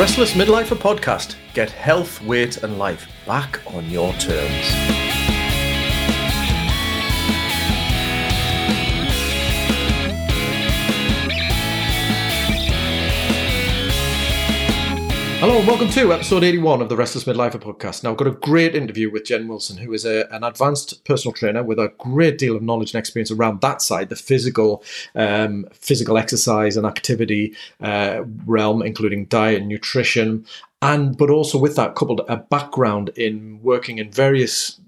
Restless Midlifer podcast. Get health, weight, and life back on your terms. Hello and welcome to episode 81 of the Restless Midlifer podcast. Now, I've got a great interview with Jen Wilson, who is a, an advanced personal trainer with a great deal of knowledge and experience around that side, the physical, um, physical exercise and activity uh, realm, including diet and nutrition, and but also with that coupled a background in working in various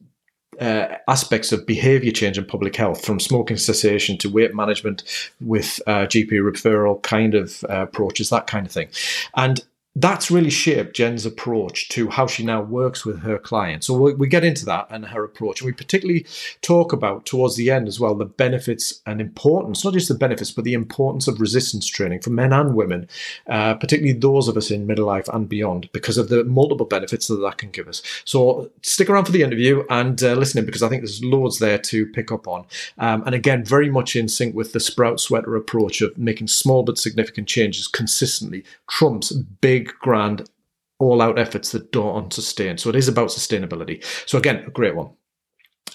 uh, aspects of behavior change in public health, from smoking cessation to weight management with uh, GP referral kind of uh, approaches, that kind of thing. And that's really shaped Jen's approach to how she now works with her clients. So we, we, get into that and her approach. And we particularly talk about towards the end as well the benefits and importance, not just the benefits, but the importance of resistance training for men and women, uh, particularly those of us in middle life and beyond, because of the multiple benefits that that can give us. So stick around for the interview and uh, listen in because I think there's loads there to pick up on. Um, and again, very much in sync with the sprout sweater approach of making small but significant changes consistently trumps big big, grand, all out efforts that don't sustain. So it is about sustainability. So again, a great one.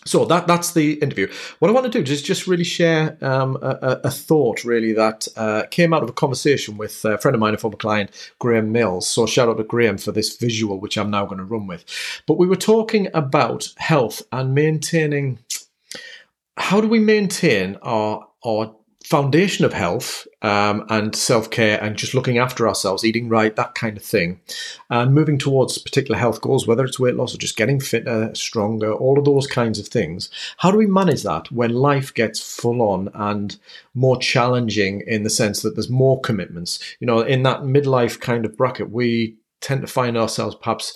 So that that's the interview. What I want to do is just really share um, a, a, thought, really, that uh, came out of a conversation with a friend of mine, a former client, Graham Mills. So shout out to Graham for this visual, which I'm now going to run with. But we were talking about health and maintaining. How do we maintain our our foundation of health um, and self care and just looking after ourselves, eating right, that kind of thing, and moving towards particular health goals, whether it's weight loss or just getting fitter, stronger, all of those kinds of things. How do we manage that when life gets full on and more challenging in the sense that there's more commitments? You know, in that midlife kind of bracket, we tend to find ourselves perhaps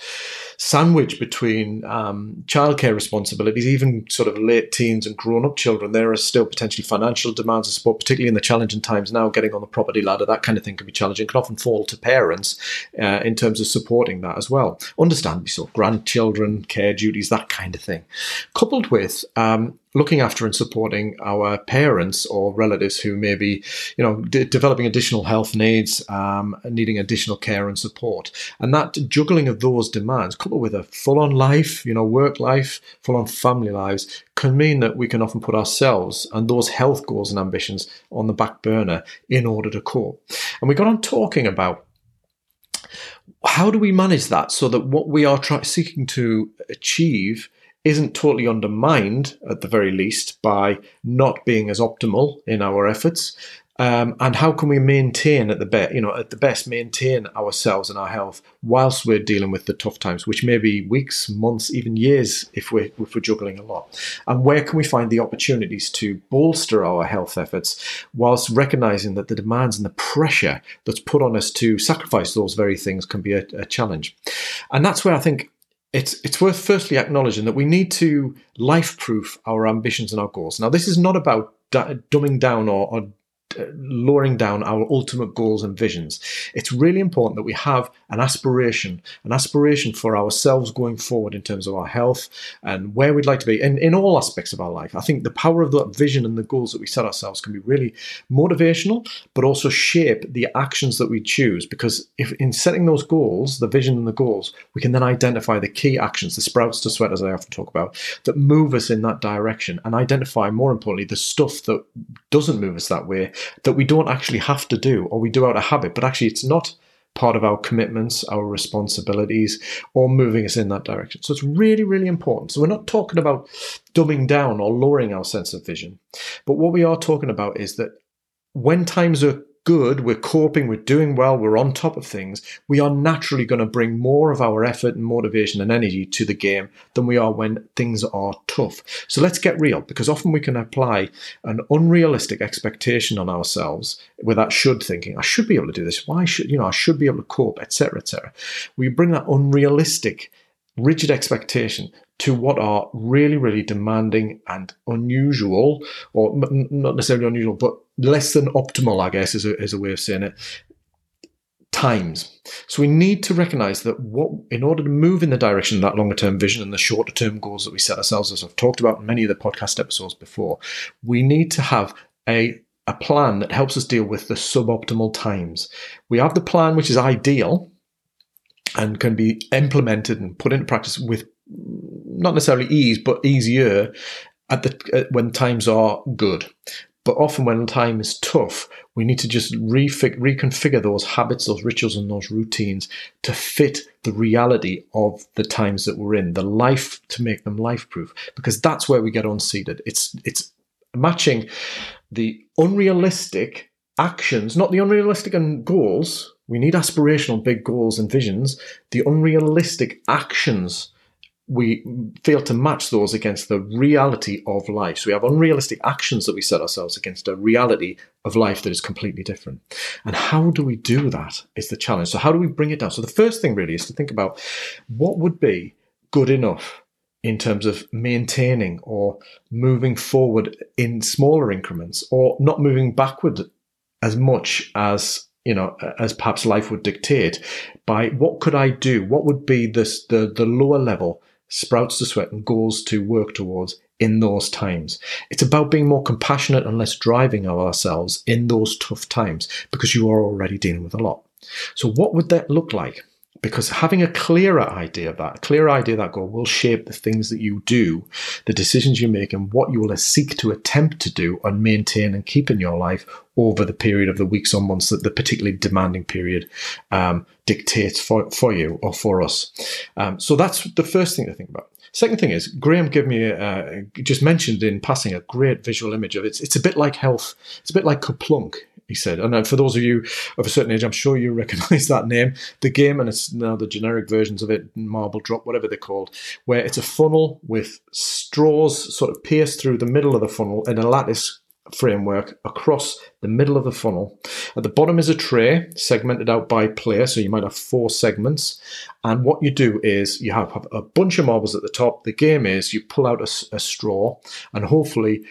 sandwiched between um, childcare responsibilities, even sort of late teens and grown up children. There are still potentially financial demands of support, particularly in the challenging times now, getting on the property ladder, that kind of thing can be challenging, can often fall to parents uh, in terms of supporting that as well. Understandably so, grandchildren, care duties, that kind of thing. Coupled with um, looking after and supporting our parents or relatives who may be, you know, d- developing additional health needs, um, needing additional care and support. And that juggling of those demands, coupled with a full-on life, you know, work life, full-on family lives, can mean that we can often put ourselves and those health goals and ambitions on the back burner in order to cope. And we got on talking about how do we manage that so that what we are try- seeking to achieve isn't totally undermined, at the very least, by not being as optimal in our efforts. Um, and how can we maintain at the best, you know, at the best, maintain ourselves and our health whilst we're dealing with the tough times, which may be weeks, months, even years if we're if we're juggling a lot. And where can we find the opportunities to bolster our health efforts whilst recognizing that the demands and the pressure that's put on us to sacrifice those very things can be a, a challenge. And that's where I think it's it's worth firstly acknowledging that we need to life proof our ambitions and our goals. Now, this is not about dumbing down or, or Uh, lowering down our ultimate goals and visions. It's really important that we have an aspiration, an aspiration for ourselves going forward in terms of our health and where we'd like to be in, in all aspects of our life. I think the power of that vision and the goals that we set ourselves can be really motivational, but also shape the actions that we choose. Because if in setting those goals, the vision and the goals, we can then identify the key actions, the sprouts to sweat, as I often talk about, that move us in that direction and identify, more importantly, the stuff that doesn't move us that way that we don't actually have to do or we do out of habit, but actually it's not part of our commitments, our responsibilities, or moving us in that direction. So it's really, really important. So we're not talking about dumbing down or lowering our sense of vision, but what we are talking about is that when times are good, we're coping, we're doing well, we're on top of things, we are naturally going to bring more of our effort and motivation and energy to the game than we are when things are tough. So let's get real because often we can apply an unrealistic expectation on ourselves with that should thinking. I should be able to do this. Why should, you know, I should be able to cope, etc., etc. We bring that unrealistic rigid expectation to what are really, really demanding and unusual, or not necessarily unusual, but less than optimal, I guess, is a, is a way of saying it, times. So we need to recognize that what, in order to move in the direction of that longer term vision and the shorter term goals that we set ourselves, as I've talked about in many of the podcast episodes before, we need to have a a plan that helps us deal with the suboptimal times. We have the plan which is ideal, and can be implemented and put into practice with not necessarily ease, but easier at the when times are good. But often when time is tough, we need to just refig- reconfigure those habits, those rituals, and those routines to fit the reality of the times that we're in, the life to make them life proof. Because that's where we get unseated. It's it's matching the unrealistic actions, not the unrealistic goals. We need aspirational big goals and visions. The unrealistic actions we fail to match those against the reality of life. So we have unrealistic actions that we set ourselves against a reality of life that is completely different. And how do we do that is the challenge. So how do we bring it down? So the first thing really is to think about what would be good enough in terms of maintaining or moving forward in smaller increments or not moving backward as much as you know as perhaps life would dictate by what could i do what would be this the the lower level sprouts to sweat and goals to work towards in those times. It's about being more compassionate and less driving of ourselves in those tough times because you are already dealing with a lot. So, what would that look like? Because having a clearer idea of that, a clear idea of that goal will shape the things that you do, the decisions you make, and what you will seek to attempt to do and maintain and keep in your life over the period of the weeks or months that the particularly demanding period um, dictates for, for you or for us. Um, so that's the first thing to think about. Second thing is, Graham gave me uh, just mentioned in passing a great visual image of it. It's, it's a bit like health. It's a bit like Kerplunk he said. And uh, for those of you of a certain age, I'm sure you recognize that name. The game, and it's now the generic versions of it, Marble Drop, whatever they're called, where it's a funnel with straws sort of pierced through the middle of the funnel in a lattice framework across the middle of the funnel. At the bottom is a tray segmented out by player, so you might have four segments. And what you do is you have a bunch of marbles at the top. The game is you pull out a, a straw, and hopefully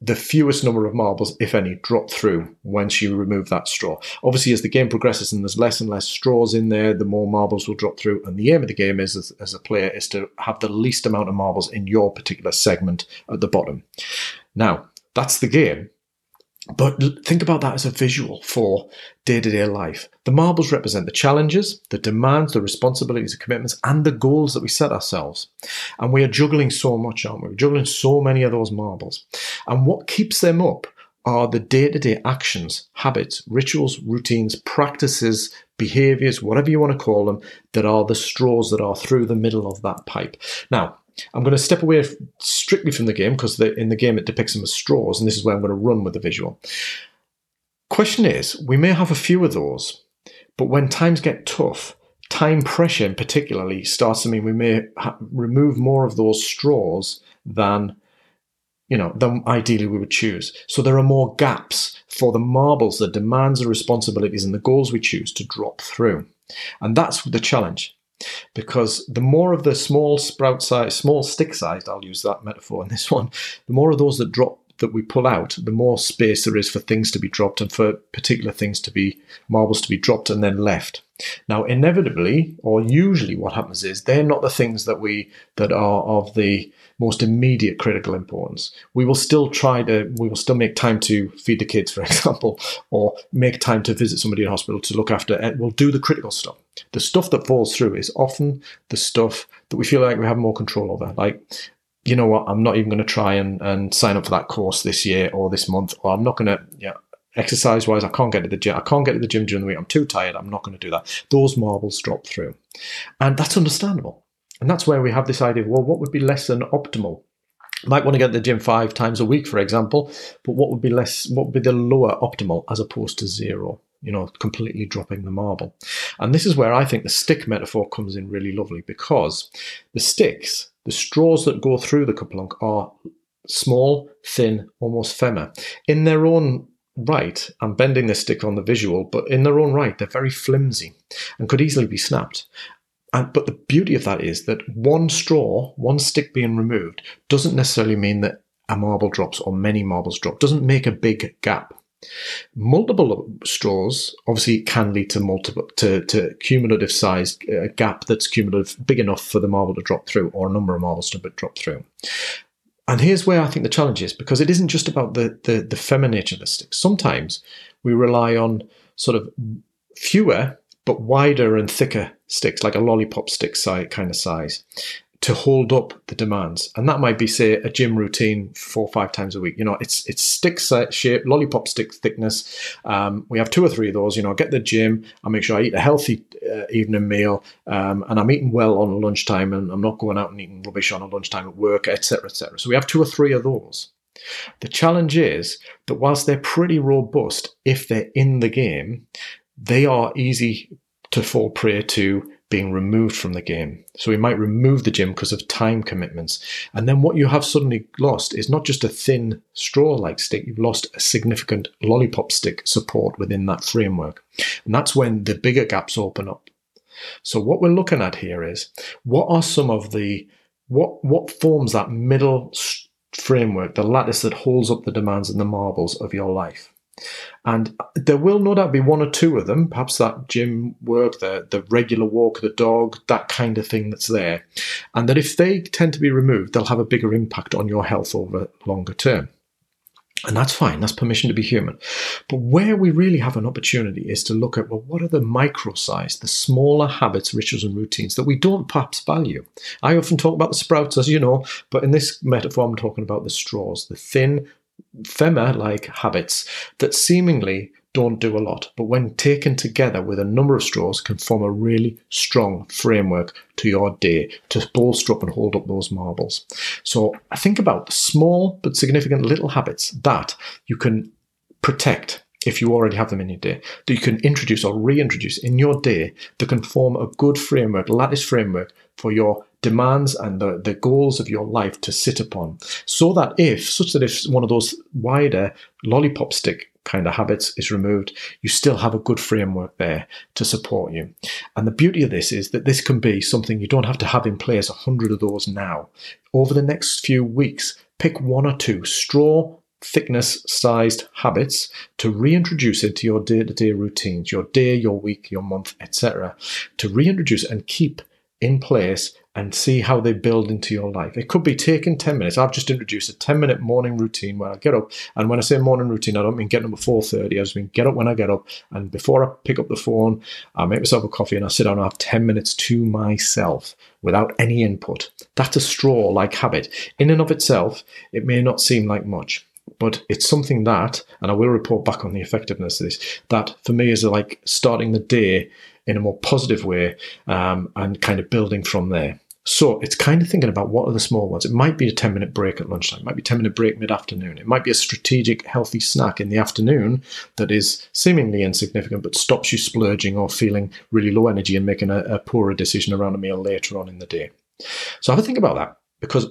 the fewest number of marbles, if any, drop through once you remove that straw. Obviously, as the game progresses and there's less and less straws in there, the more marbles will drop through. And the aim of the game is, as, as a player, is to have the least amount of marbles in your particular segment at the bottom. Now, that's the game. But think about that as a visual for day to day life. The marbles represent the challenges, the demands, the responsibilities, the commitments, and the goals that we set ourselves. And we are juggling so much, aren't we? We're juggling so many of those marbles. And what keeps them up are the day to day actions, habits, rituals, routines, practices, behaviors, whatever you want to call them, that are the straws that are through the middle of that pipe. Now, I'm going to step away strictly from the game because in the game it depicts them as straws, and this is where I'm going to run with the visual. Question is, we may have a few of those, but when times get tough, time pressure in particularly starts to mean we may ha- remove more of those straws than you know than ideally we would choose. So there are more gaps for the marbles, the demands, the responsibilities, and the goals we choose to drop through, and that's the challenge because the more of the small sprout size, small stick sized, I'll use that metaphor in this one, the more of those that drop that we pull out, the more space there is for things to be dropped and for particular things to be marbles to be dropped and then left. Now, inevitably, or usually, what happens is they're not the things that we that are of the most immediate critical importance. We will still try to, we will still make time to feed the kids, for example, or make time to visit somebody in hospital to look after, and we'll do the critical stuff. The stuff that falls through is often the stuff that we feel like we have more control over. Like, you know what, I'm not even going to try and, and sign up for that course this year or this month, or I'm not going to, yeah, exercise wise, I can't get to the gym. I can't get to the gym during the week. I'm too tired. I'm not going to do that. Those marbles drop through. And that's understandable. And that's where we have this idea well, what would be less than optimal? Might want to get to the gym five times a week, for example, but what would be less, what would be the lower optimal as opposed to zero? You know, completely dropping the marble. And this is where I think the stick metaphor comes in really lovely because the sticks, the straws that go through the kerplunk are small, thin, almost femmer. In their own right, I'm bending the stick on the visual, but in their own right, they're very flimsy and could easily be snapped. And, but the beauty of that is that one straw, one stick being removed, doesn't necessarily mean that a marble drops or many marbles drop. Doesn't make a big gap. Multiple straws obviously can lead to multiple to, to cumulative size uh, gap that's cumulative big enough for the marble to drop through or a number of marbles to drop through. And here's where I think the challenge is because it isn't just about the the, the feminine of the stick. Sometimes we rely on sort of fewer but wider and thicker sticks, like a lollipop stick size, kind of size, to hold up the demands. And that might be, say, a gym routine four or five times a week. You know, it's it's stick shape, lollipop stick thickness. Um, we have two or three of those. You know, I get the gym, I make sure I eat a healthy uh, evening meal, um, and I'm eating well on lunchtime, and I'm not going out and eating rubbish on a lunchtime at work, etc., etc. So we have two or three of those. The challenge is that whilst they're pretty robust, if they're in the game, they are easy to fall prey to being removed from the game. So we might remove the gym because of time commitments. And then what you have suddenly lost is not just a thin straw like stick, you've lost a significant lollipop stick support within that framework. And that's when the bigger gaps open up. So what we're looking at here is what are some of the what what forms that middle framework, the lattice that holds up the demands and the marbles of your life. And there will no doubt be one or two of them, perhaps that gym work, the, the regular walk the dog, that kind of thing that's there. And that if they tend to be removed, they'll have a bigger impact on your health over longer term. And that's fine, that's permission to be human. But where we really have an opportunity is to look at well, what are the micro size, the smaller habits, rituals, and routines that we don't perhaps value? I often talk about the sprouts, as you know, but in this metaphor, I'm talking about the straws, the thin, Femmer like habits that seemingly don't do a lot, but when taken together with a number of straws, can form a really strong framework to your day to bolster up and hold up those marbles. So think about small but significant little habits that you can protect if you already have them in your day, that you can introduce or reintroduce in your day that can form a good framework, lattice framework for your demands and the, the goals of your life to sit upon. So that if, such that if one of those wider lollipop stick kind of habits is removed, you still have a good framework there to support you. And the beauty of this is that this can be something you don't have to have in place a hundred of those now. Over the next few weeks, pick one or two straw thickness sized habits to reintroduce into your day to day routines, your day, your week, your month, etc. To reintroduce and keep in place and see how they build into your life. It could be taking 10 minutes. I've just introduced a 10 minute morning routine where I get up. And when I say morning routine, I don't mean getting up at 4.30. I just mean get up when I get up. And before I pick up the phone, I make myself a coffee and I sit down and have 10 minutes to myself without any input. That's a straw like habit. In and of itself, it may not seem like much but it's something that, and I will report back on the effectiveness of this, that for me is like starting the day in a more positive way um, and kind of building from there. So it's kind of thinking about what are the small ones. It might be a 10 minute break at lunchtime. It might be a 10 minute break mid afternoon. It might be a strategic, healthy snack in the afternoon that is seemingly insignificant but stops you splurging or feeling really low energy and making a, a poorer decision around a meal later on in the day. So have a think about that because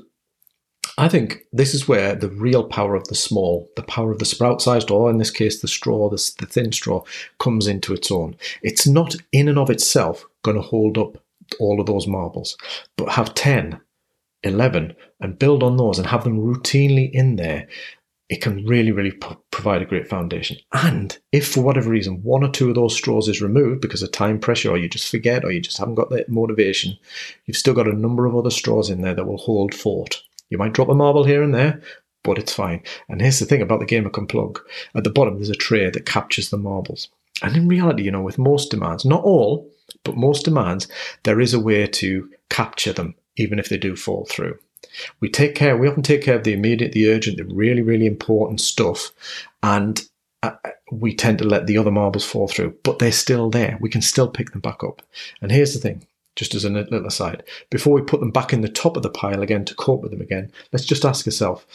I think this is where the real power of the small, the power of the sprout sized, or in this case, the straw, the, the thin straw, comes into its own. It's not in and of itself going to hold up all of those marbles, but have 10, 11, and build on those and have them routinely in there. It can really, really p- provide a great foundation. And if for whatever reason one or two of those straws is removed because of time pressure, or you just forget, or you just haven't got the motivation, you've still got a number of other straws in there that will hold fort. You might drop a marble here and there, but it's fine. And here's the thing about the game of Kerplunk. At the bottom, there's a tray that captures the marbles. And in reality, you know, with most demands, not all, but most demands, there is a way to capture them, even if they do fall through. We take care, we often take care of the immediate, the urgent, the really, really important stuff. And uh, we tend to let the other marbles fall through, but they're still there. We can still pick them back up. And here's the thing just as a little aside, before we put them back in the top of the pile again to cope with them again, let's just ask ourselves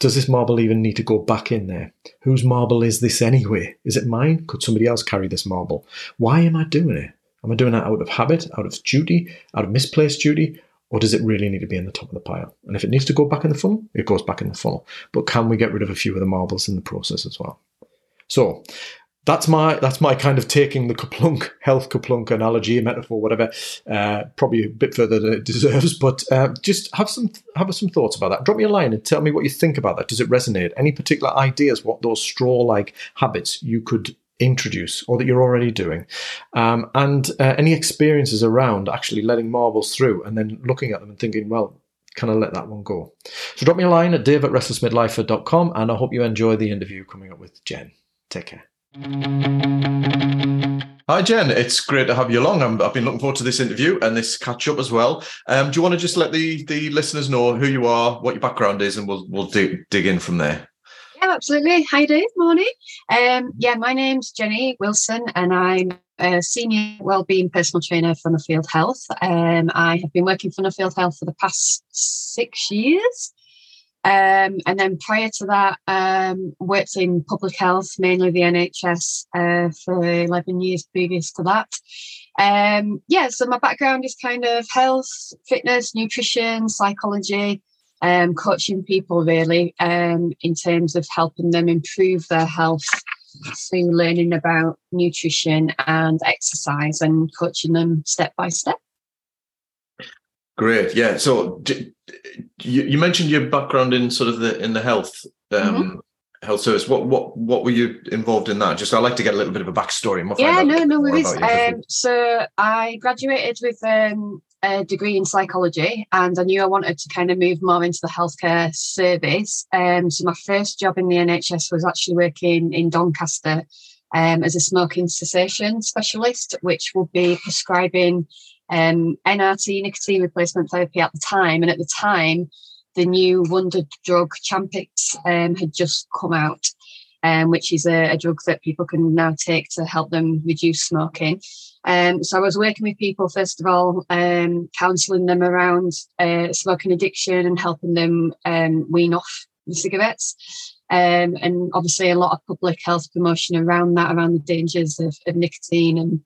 does this marble even need to go back in there? Whose marble is this anyway? Is it mine? Could somebody else carry this marble? Why am I doing it? Am I doing that out of habit, out of duty, out of misplaced duty? Or does it really need to be in the top of the pile? And if it needs to go back in the funnel, it goes back in the funnel. But can we get rid of a few of the marbles in the process as well? So that's my that's my kind of taking the Kerplunk health Kerplunk analogy, metaphor, whatever, uh, probably a bit further than it deserves. But uh, just have some have some thoughts about that. Drop me a line and tell me what you think about that. Does it resonate? Any particular ideas? What those straw like habits you could introduce or that you're already doing, um, and uh, any experiences around actually letting marbles through and then looking at them and thinking, well, can I let that one go? So drop me a line at dave at restlessmidlifer.com and I hope you enjoy the interview coming up with Jen. Take care. Hi, Jen. It's great to have you along. i have been looking forward to this interview and this catch up as well. Um, do you want to just let the, the listeners know who you are, what your background is, and we'll we'll dig, dig in from there? Yeah, absolutely. Hi, Dave. Morning. Um, yeah, my name's Jenny Wilson, and I'm a senior wellbeing personal trainer for Nuffield Health. Um, I have been working for Nuffield Health for the past six years. Um, and then prior to that, um, worked in public health, mainly the NHS, uh, for 11 years previous to that. Um, yeah, so my background is kind of health, fitness, nutrition, psychology, um, coaching people really um, in terms of helping them improve their health through learning about nutrition and exercise and coaching them step by step. Great, yeah. So you, you, mentioned your background in sort of the in the health um, mm-hmm. health service. What what what were you involved in that? Just I like to get a little bit of a backstory. yeah, no, no worries. Um, so I graduated with um, a degree in psychology, and I knew I wanted to kind of move more into the healthcare service. Um, so my first job in the NHS was actually working in Doncaster um, as a smoking cessation specialist, which would be prescribing um, NRT, nicotine replacement therapy at the time. And at the time, the new wonder drug Champix um, had just come out, um, which is a, a, drug that people can now take to help them reduce smoking. Um, so I was working with people, first of all, um, counselling them around uh, smoking addiction and helping them um, wean off the cigarettes. Um, and obviously, a lot of public health promotion around that, around the dangers of, of nicotine and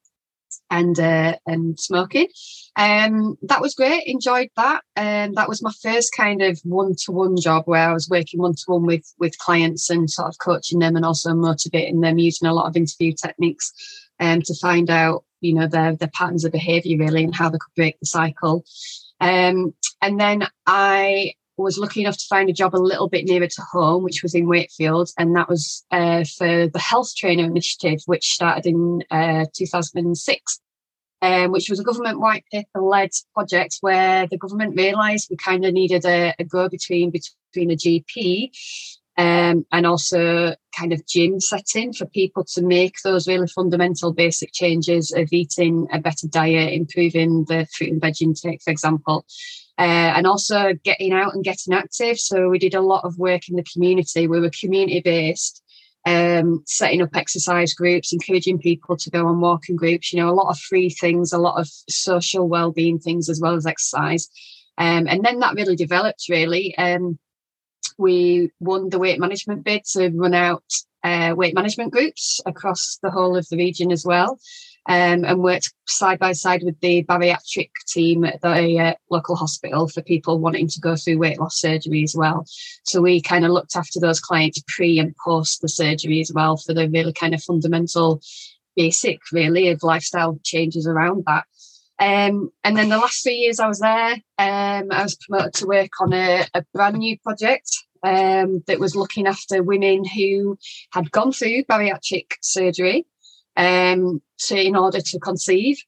and uh, and smoking. Um, that was great. Enjoyed that. Um, that was my first kind of one-to-one job where I was working one-to-one with with clients and sort of coaching them and also motivating them using a lot of interview techniques um, to find out you know their their patterns of behaviour really and how they could break the cycle. Um, and then I was lucky enough to find a job a little bit nearer to home, which was in Wakefield, and that was uh, for the Health Trainer Initiative, which started in uh, 2006. Um, which was a government white paper led project where the government realised we kind of needed a, a go between between a GP um, and also kind of gym setting for people to make those really fundamental basic changes of eating a better diet, improving the fruit and veg intake, for example uh, and also getting out and getting active. So we did a lot of work in the community. We were community based, um, setting up exercise groups, encouraging people to go on walking groups. You know, a lot of free things, a lot of social well-being things as well as exercise. Um, and then that really developed. Really, um, we won the weight management bid to run out uh, weight management groups across the whole of the region as well um, and worked side by side with the bariatric team at the uh, local hospital for people wanting to go through weight loss surgery as well. So we kind of looked after those clients pre and post the surgery as well for the really kind of fundamental basic really of lifestyle changes around that. Um, and then the last three years I was there, um, I was promoted to work on a, a brand new project um, that was looking after women who had gone through bariatric surgery um, to, in order to conceive.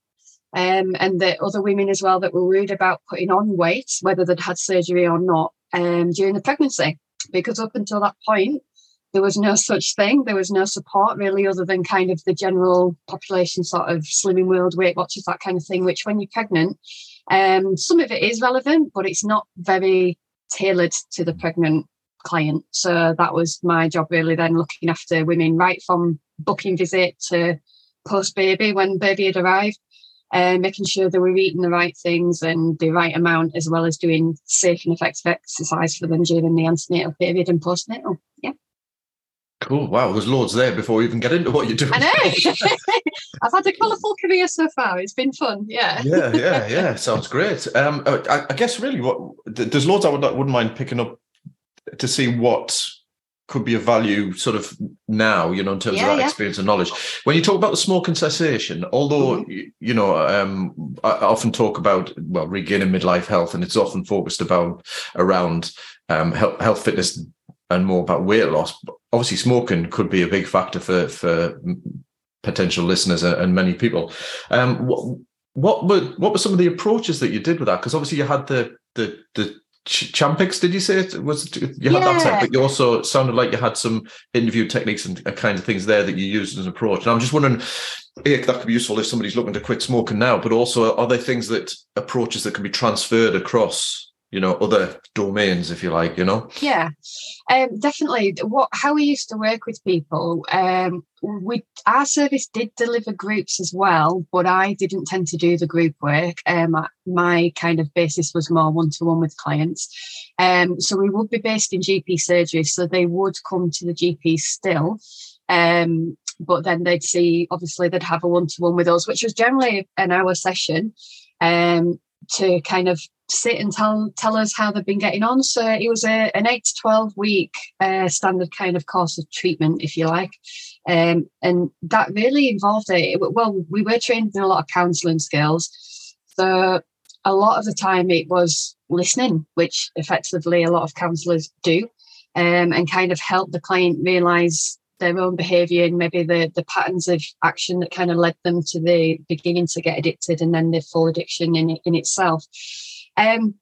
Um, and the other women as well that were worried about putting on weight, whether they'd had surgery or not, um, during the pregnancy. Because up until that point, there was no such thing. There was no support really, other than kind of the general population sort of slimming world, Weight Watchers, that kind of thing. Which, when you're pregnant, um, some of it is relevant, but it's not very tailored to the pregnant client. So that was my job really. Then looking after women right from booking visit to post baby when baby had arrived, uh, making sure they were eating the right things and the right amount, as well as doing safe and effective exercise for them during the antenatal period and postnatal. Yeah. Cool. Wow. There's loads there before we even get into what you're doing. I know. I've had a colourful career so far. It's been fun. Yeah. yeah. Yeah. Yeah. Sounds great. Um, I, I guess really what there's loads I would wouldn't mind picking up to see what could be of value sort of now, you know, in terms yeah, of that yeah. experience and knowledge. When you talk about the smoking cessation, although, mm-hmm. you know, um, I often talk about, well, regaining midlife health, and it's often focused about around um, health, health, fitness and more about weight loss. Obviously, smoking could be a big factor for, for potential listeners and many people. Um, what, what were what were some of the approaches that you did with that? Because obviously you had the the the Champix, did you say it was? You had yeah. that type, but you also sounded like you had some interview techniques and uh, kind of things there that you used as an approach. And I'm just wondering, that could be useful if somebody's looking to quit smoking now, but also are there things that approaches that can be transferred across you know other domains if you like you know? Yeah. Um, definitely. What how we used to work with people um, we our service did deliver groups as well but i didn't tend to do the group work. Um, my kind of basis was more one-to-one with clients. Um, so we would be based in gp surgery so they would come to the gp still um, but then they'd see obviously they'd have a one-to-one with us which was generally an hour session um, to kind of sit and tell tell us how they've been getting on. So it was a, an eight to twelve week uh, standard kind of course of treatment, if you like, um, and that really involved it. Well, we were trained in a lot of counselling skills, so a lot of the time it was listening, which effectively a lot of counsellors do, um, and kind of help the client realise their own behaviour and maybe the the patterns of action that kind of led them to the beginning to get addicted and then the full addiction in in itself. Um,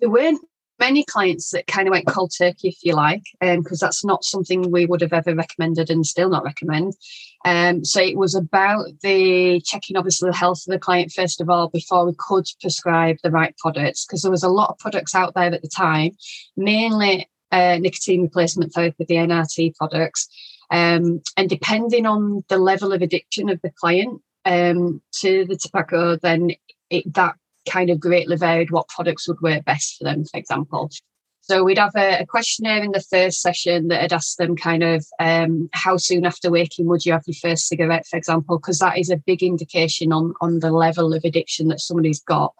there weren't many clients that kind of went cold turkey, if you like, because um, that's not something we would have ever recommended and still not recommend. Um, so it was about the checking, obviously, the health of the client first of all before we could prescribe the right products, because there was a lot of products out there at the time, mainly uh, nicotine replacement therapy, the NRT products. Um, and depending on the level of addiction of the client um, to the tobacco, then it, that kind of greatly varied what products would work best for them, for example. So we'd have a, a questionnaire in the first session that had asked them kind of um, how soon after waking would you have your first cigarette, for example, because that is a big indication on, on the level of addiction that somebody's got.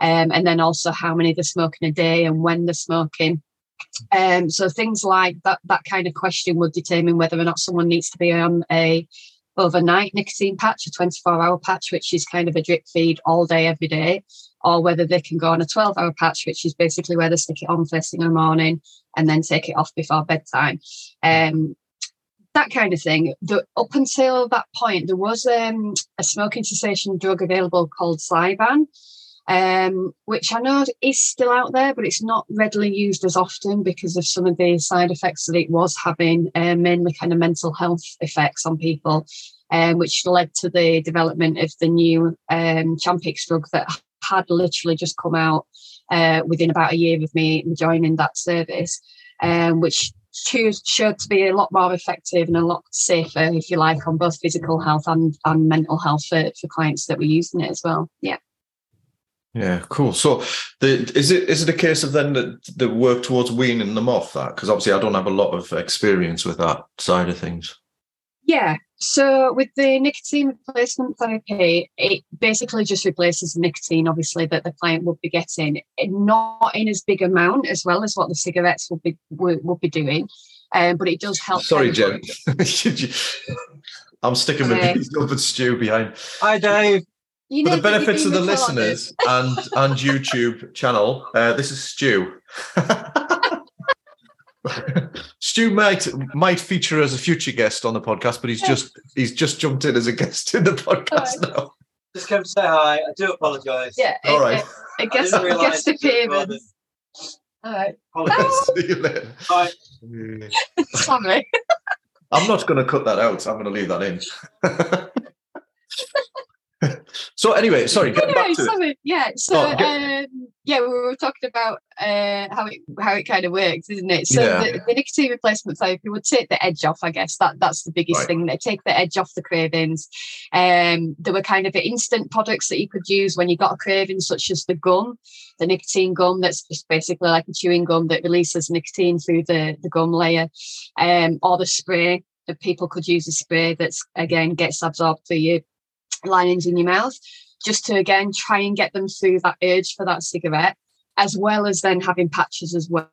Um, and then also how many they're smoking a day and when they're smoking. Um, so things like that, that kind of question would determine whether or not someone needs to be on a overnight nicotine patch, a 24 hour patch, which is kind of a drip feed all day, every day, or whether they can go on a 12 hour patch, which is basically where they stick it on first thing in the morning and then take it off before bedtime. Um, that kind of thing. The, up until that point, there was um, a smoking cessation drug available called Zyban, um, which I know is still out there, but it's not readily used as often because of some of the side effects that it was having, uh, mainly kind of mental health effects on people, um, which led to the development of the new um, Champix drug that had literally just come out uh, within about a year of me joining that service, um, which showed to be a lot more effective and a lot safer, if you like, on both physical health and, and mental health for, for clients that were using it as well. Yeah. Yeah, cool. So, the, is it is it a case of then that the work towards weaning them off that? Because obviously, I don't have a lot of experience with that side of things. Yeah. So with the nicotine replacement therapy, it basically just replaces nicotine, obviously, that the client would be getting, not in as big amount as well as what the cigarettes would be would, would be doing. Um, but it does help. Sorry, Jen. I'm sticking with these over Stu behind. Hi, Dave. You know, For the benefits of the listeners and and YouTube channel, uh, this is Stu. Stu might might feature as a future guest on the podcast, but he's just he's just jumped in as a guest in the podcast right. now. Just come to say hi. I do apologise. Yeah. All right. A, a guest, a guest appearance. All right. See you later. Bye. Sorry. I'm not going to cut that out. I'm going to leave that in. so anyway, sorry. Anyway, sorry. Yeah. So oh, um, yeah, we were talking about uh, how it how it kind of works, isn't it? So yeah. the, the, nicotine replacement therapy would take the edge off. I guess that that's the biggest right. thing. They take the edge off the cravings. Um, there were kind of instant products that you could use when you got a craving, such as the gum, the nicotine gum. That's just basically like a chewing gum that releases nicotine through the the gum layer, um, or the spray. That people could use a spray that's again gets absorbed through your linings in your mouth, just to again try and get them through that urge for that cigarette, as well as then having patches as well.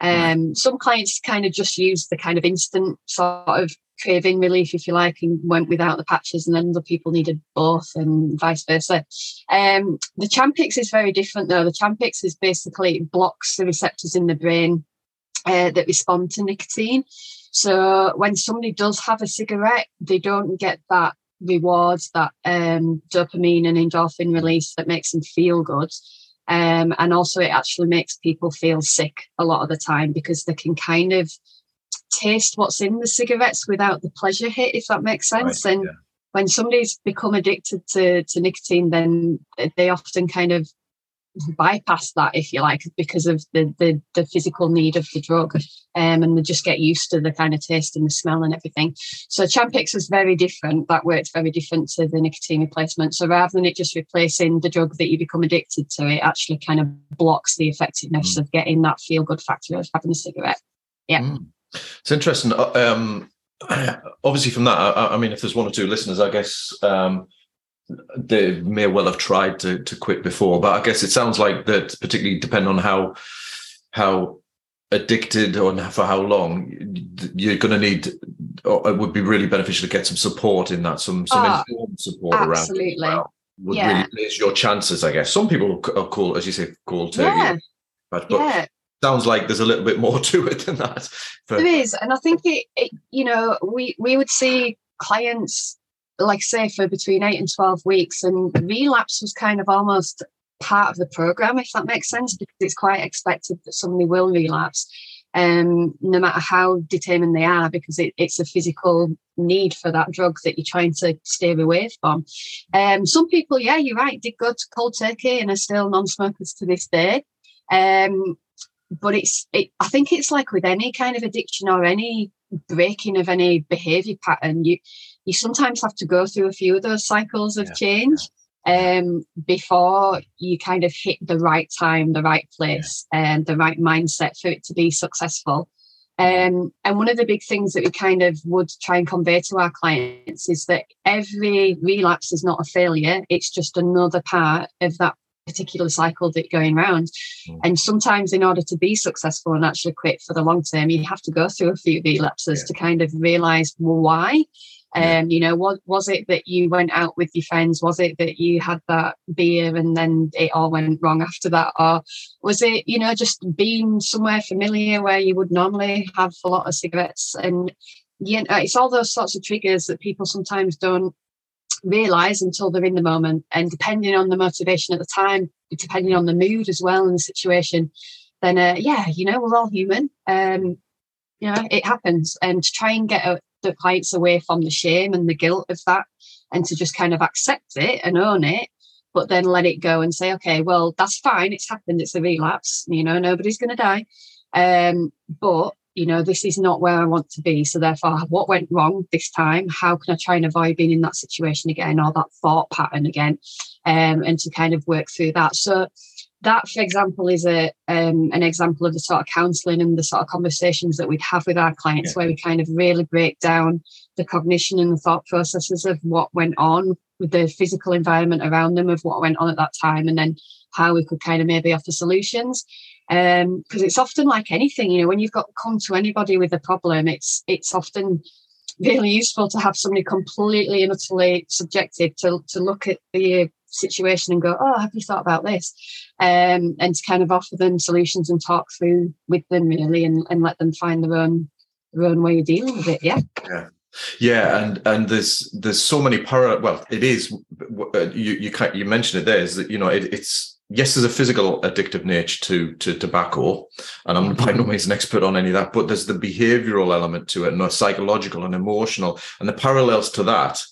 Um, some clients kind of just use the kind of instant sort of craving relief, if you like, and went without the patches, and then other people needed both, and vice versa. Um, the Champix is very different, though. The Champix is basically blocks the receptors in the brain uh, that respond to nicotine. So when somebody does have a cigarette, they don't get that rewards that um, dopamine and endorphin release that makes them feel good. Um, and also, it actually makes people feel sick a lot of the time because they can kind of taste what's in the cigarettes without the pleasure hit, if that makes sense. Right, and yeah. when somebody's become addicted to, to nicotine, then they often kind of bypass that, if you like, because of the the, the physical need of the drug, um, and they just get used to the kind of taste and the smell and everything. So Champix was very different. That worked very different to the nicotine replacement. So rather than it just replacing the drug that you become addicted to, it actually kind of blocks the effectiveness mm. of getting that feel good factor of having a cigarette. Yeah. Mm. It's interesting. Uh, um, obviously, from that, I, I, mean, if there's one or two listeners, I guess um, they may well have tried to to quit before. But I guess it sounds like that, particularly depending on how how addicted or for how long, you're going to need. It would be really beneficial to get some support in that, some some oh, informed support absolutely. around. Absolutely, would yeah. really raise your chances, I guess. Some people are cool, as you say, cool to yeah. But, but yeah sounds like there's a little bit more to it than that. But... There is, and I think it, it, you know, we we would see clients like say for between eight and twelve weeks, and relapse was kind of almost part of the program, if that makes sense, because it's quite expected that somebody will relapse. Um, no matter how determined they are, because it, it's a physical need for that drug that you're trying to stay away from. Um, some people, yeah, you're right, did go to cold turkey and are still non-smokers to this day. Um, but it's it, i think it's like with any kind of addiction or any breaking of any behavior pattern you you sometimes have to go through a few of those cycles of yeah. change um, before you kind of hit the right time the right place yeah. and the right mindset for it to be successful um, and one of the big things that we kind of would try and convey to our clients is that every relapse is not a failure it's just another part of that particular cycle that going round. Mm. And sometimes, in order to be successful and actually quit for the long term, you have to go through a few relapses yeah. to kind of realize well, why. Yeah. Um, you know, what was it that you went out with your friends? Was it that you had that beer and then it all went wrong after that? Or was it, you know, just being somewhere familiar where you would normally have a lot of cigarettes? And you know, it's all those sorts of triggers that people sometimes don't realize until they're in the moment. And depending on the motivation at the time, depending on the mood as well and the situation, then uh, yeah, you know, we're all human. Um, you know, it happens. And to try and get uh, the clients away from the shame and the guilt of that, and to just kind of accept it and own it, but then let it go and say, okay, well, that's fine. It's happened. It's a relapse. You know, nobody's going to die. Um, but you know, this is not where I want to be. So therefore, what went wrong this time? How can I try and avoid being in that situation again or that thought pattern again? Um, and to kind of work through that. So that, for example, is a um, an example of the sort of counselling and the sort of conversations that we'd have with our clients, yeah. where we kind of really break down the cognition and the thought processes of what went on with the physical environment around them, of what went on at that time, and then how we could kind of maybe offer solutions. Because um, it's often like anything you know when you've got come to anybody with a problem it's it's often really useful to have somebody completely and utterly subjective to, to look at the situation and go oh have you thought about this? Um, and to kind of offer them solutions and talk through with them really and, and let them find their own their own way of dealing with it yeah. Yeah. Yeah, and and there's there's so many parallel. Well, it is uh, you you you mentioned it there is that you know it, it's yes, there's a physical addictive nature to to tobacco, and I'm by no means an expert on any of that, but there's the behavioral element to it, and the psychological and emotional, and the parallels to that,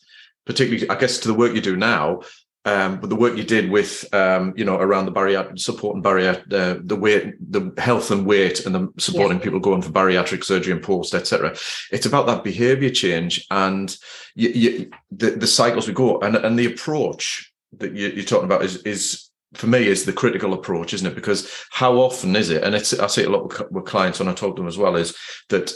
particularly, I guess, to the work you do now. Um, but the work you did with, um, you know, around the bariatric support and barrier, uh, the weight, the health and weight, and the supporting people going for bariatric surgery and post, etc. It's about that behaviour change and you, you, the the cycles we go and and the approach that you, are talking about is is for me is the critical approach, isn't it? Because how often is it? And it's I see it a lot with, clients when I talk to them as well. Is that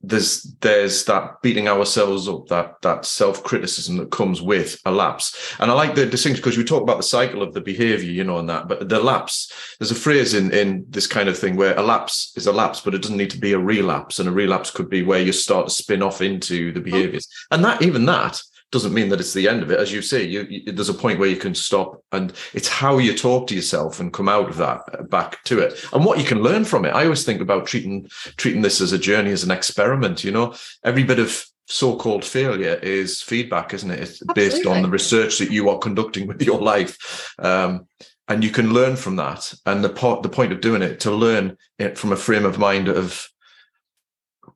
there's there's that beating ourselves up, that that self criticism that comes with a lapse. And I like the distinction because we talk about the cycle of the behavior, you know, and that. But the lapse, there's a phrase in in this kind of thing where a lapse is a lapse, but it doesn't need to be a relapse. And a relapse could be where you start to spin off into the behaviors, and that even that doesn't mean that it's the end of it. As you say, you, you, there's a point where you can stop, and it's how you talk to yourself and come out of that uh, back to it, and what you can learn from it. I always think about treating treating this as a journey, as an experiment. You know, every bit of so-called failure is feedback, isn't it? It's Absolutely. based on the research that you are conducting with your life. Um, and you can learn from that. And the part, the point of doing it to learn it from a frame of mind of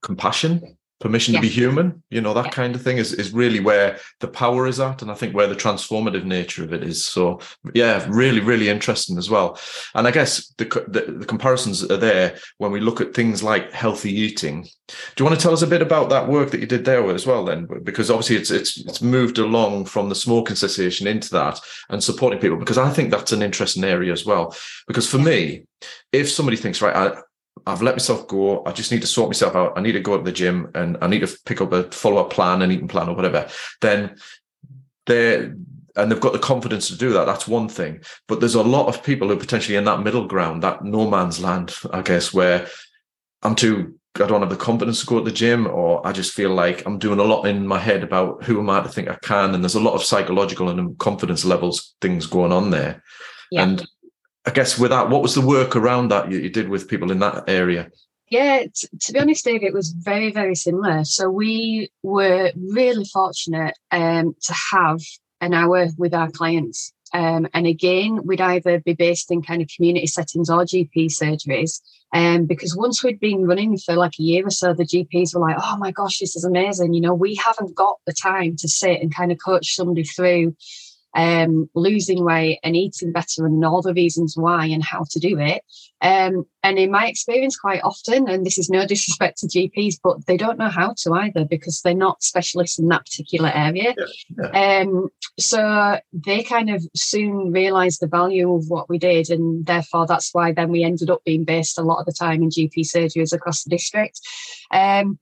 compassion permission to be human you know that yeah. kind of thing is, is really where the power is at and i think where the transformative nature of it is. So yeah really really interesting as well. And i guess the, the, the comparisons are there when we look at things like healthy eating. Do you want to tell us a bit about that work that you did there as well then? Because obviously it's it's it's moved along from the smoking cessation into that and supporting people because i think that's an interesting area as well. Because for me if somebody thinks right I, I've let myself go. I just need to sort myself out. I need to go to the gym and I need to pick up a follow up plan, and eating plan, or whatever. Then they're and they've got the confidence to do that. That's one thing. But there's a lot of people who are potentially in that middle ground, that no man's land, I guess, where I'm too. I don't have the confidence to go to the gym, or I just feel like I'm doing a lot in my head about who am I to think I can. And there's a lot of psychological and confidence levels things going on there. Yeah. And I guess with that, what was the work around that you, you did with people in that area? Yeah, t- to be honest, Dave, it was very, very similar. So we were really fortunate um, to have an hour with our clients. Um, and again, we'd either be based in kind of community settings or GP surgeries. Um, because once we'd been running for like a year or so, the GPs were like, oh my gosh, this is amazing. You know, we haven't got the time to sit and kind of coach somebody through um, losing weight and eating better and all the reasons why and how to do it. Um, and in my experience, quite often, and this is no disrespect to GPs, but they don't know how to either because they're not specialists in that particular area. Yeah, yeah. Um, so they kind of soon realised the value of what we did, and therefore that's why then we ended up being based a lot of the time in GP surgeries across the district. Um,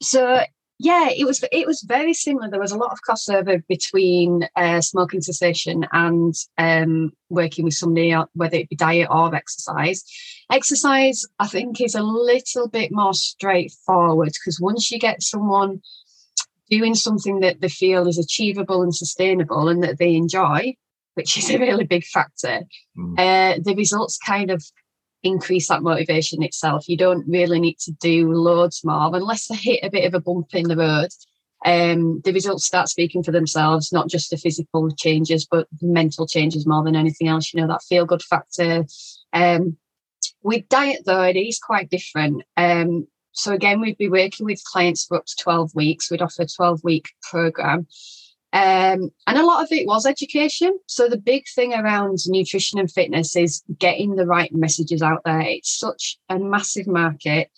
so yeah, it was it was very similar. There was a lot of crossover between uh, smoking cessation and um, working with somebody, whether it be diet or exercise. Exercise, I think, is a little bit more straightforward because once you get someone doing something that they feel is achievable and sustainable and that they enjoy, which is a really big factor, mm. uh, the results kind of increase that motivation itself. You don't really need to do loads more unless they hit a bit of a bump in the road. Um, the results start speaking for themselves, not just the physical changes, but mental changes more than anything else. You know, that feel good factor. Um, with diet, though, it is quite different. Um, so, again, we'd be working with clients for up to 12 weeks. We'd offer a 12 week program. Um, and a lot of it was education. So the big thing around nutrition and fitness is getting the right messages out there. It's such a massive market.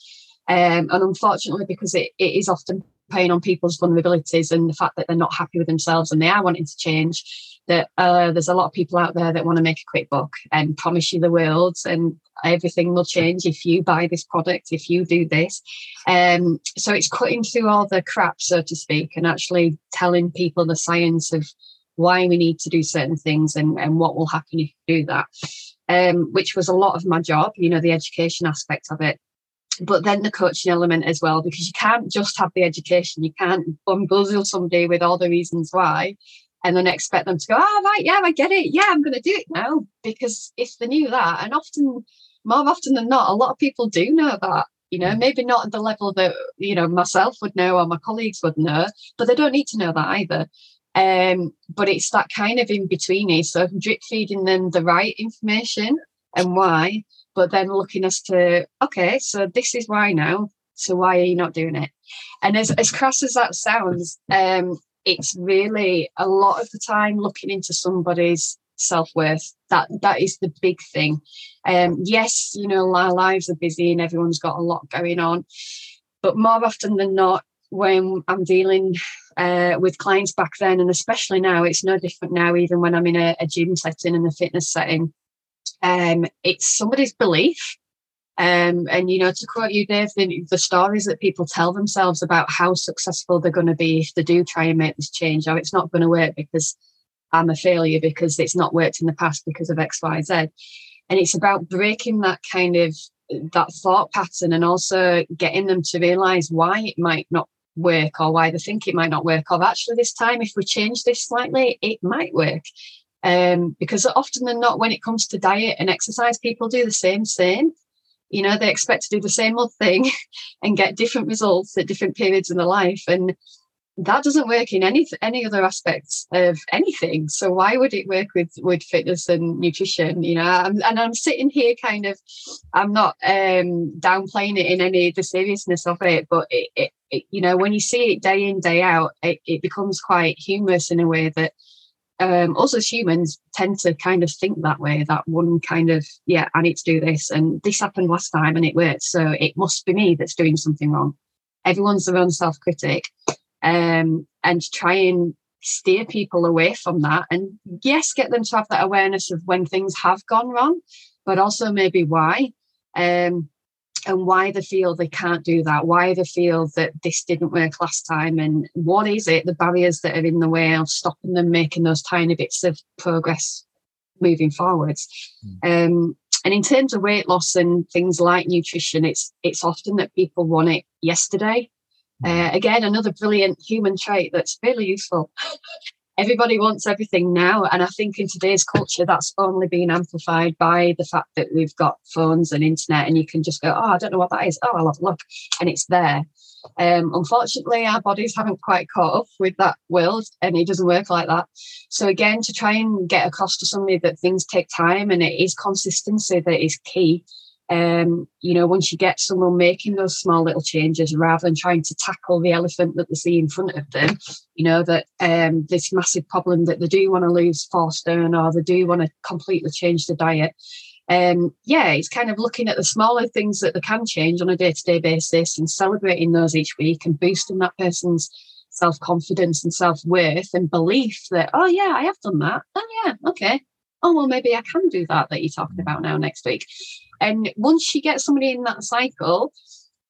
Um, and unfortunately, because it, it is often playing on people's vulnerabilities and the fact that they're not happy with themselves and they are wanting to change, that uh, there's a lot of people out there that want to make a quick buck and promise you the world and everything will change if you buy this product, if you do this. Um, so it's cutting through all the crap, so to speak, and actually telling people the science of why we need to do certain things and, and what will happen if you do that. Um, which was a lot of my job, you know, the education aspect of it but then the coaching element as well, because you can't just have the education. You can't bumbuzzle somebody with all the reasons why and then expect them to go, oh, right, yeah, I get it. Yeah, I'm going to do it now. Because if they knew that, and often, more often than not, a lot of people do know that, you know, maybe not at the level that, you know, myself would know or my colleagues would know, but they don't need to know that either. Um, but it's that kind of in betweeny. So drip feeding them the right information and why, but then looking as to, okay, so this is why now. So why are you not doing it? And as, as crass as that sounds, um, it's really a lot of the time looking into somebody's self-worth that that is the big thing um yes you know our lives are busy and everyone's got a lot going on but more often than not when i'm dealing uh, with clients back then and especially now it's no different now even when i'm in a, a gym setting and a fitness setting um it's somebody's belief um, and you know, to quote you, Dave, the, the, stories that people tell themselves about how successful they're going to be if they do try and make this change, or it's not going to work because I'm a failure because it's not worked in the past because of X, Y, Z. And it's about breaking that kind of that thought pattern and also getting them to realize why it might not work or why they think it might not work. Or actually, this time, if we change this slightly, it might work. Um, because often than not, when it comes to diet and exercise, people do the same thing. You know, they expect to do the same old thing and get different results at different periods in their life. And that doesn't work in any any other aspects of anything. So why would it work with with fitness and nutrition? You know, I'm, and I'm sitting here kind of, I'm not um, downplaying it in any the seriousness of it, but it, it, it, you know, when you see it day in day out, it, it becomes quite humorous in a way that um, us as humans tend to kind of think that way. That one kind of yeah, I need to do this, and this happened last time and it worked, so it must be me that's doing something wrong. Everyone's their own self critic um, and try and steer people away from that. And yes, get them to have that awareness of when things have gone wrong, but also maybe why. Um, and why they feel they can't do that, why they feel that this didn't work last time, and what is it, the barriers that are in the way of stopping them making those tiny bits of progress moving forwards. Mm. Um, and in terms of weight loss and things like nutrition, it's it's often that people want it yesterday. Uh, again, another brilliant human trait that's really useful. Everybody wants everything now. And I think in today's culture, that's only been amplified by the fact that we've got phones and internet, and you can just go, Oh, I don't know what that is. Oh, I'll have a look. And it's there. Um, unfortunately, our bodies haven't quite caught up with that world, and it doesn't work like that. So, again, to try and get across to somebody that things take time and it is consistency that is key um, you know, once you get someone making those small little changes rather than trying to tackle the elephant that they see in front of them, you know, that um, this massive problem that they do want to lose four stone or they do want to completely change the diet. Um, yeah, it's kind of looking at the smaller things that they can change on a day to day basis and celebrating those each week and boosting that person's self confidence and self worth and belief that, oh, yeah, I have done that. Oh, yeah, okay. Oh, well, maybe I can do that that you're talking about now next week. And once you get somebody in that cycle,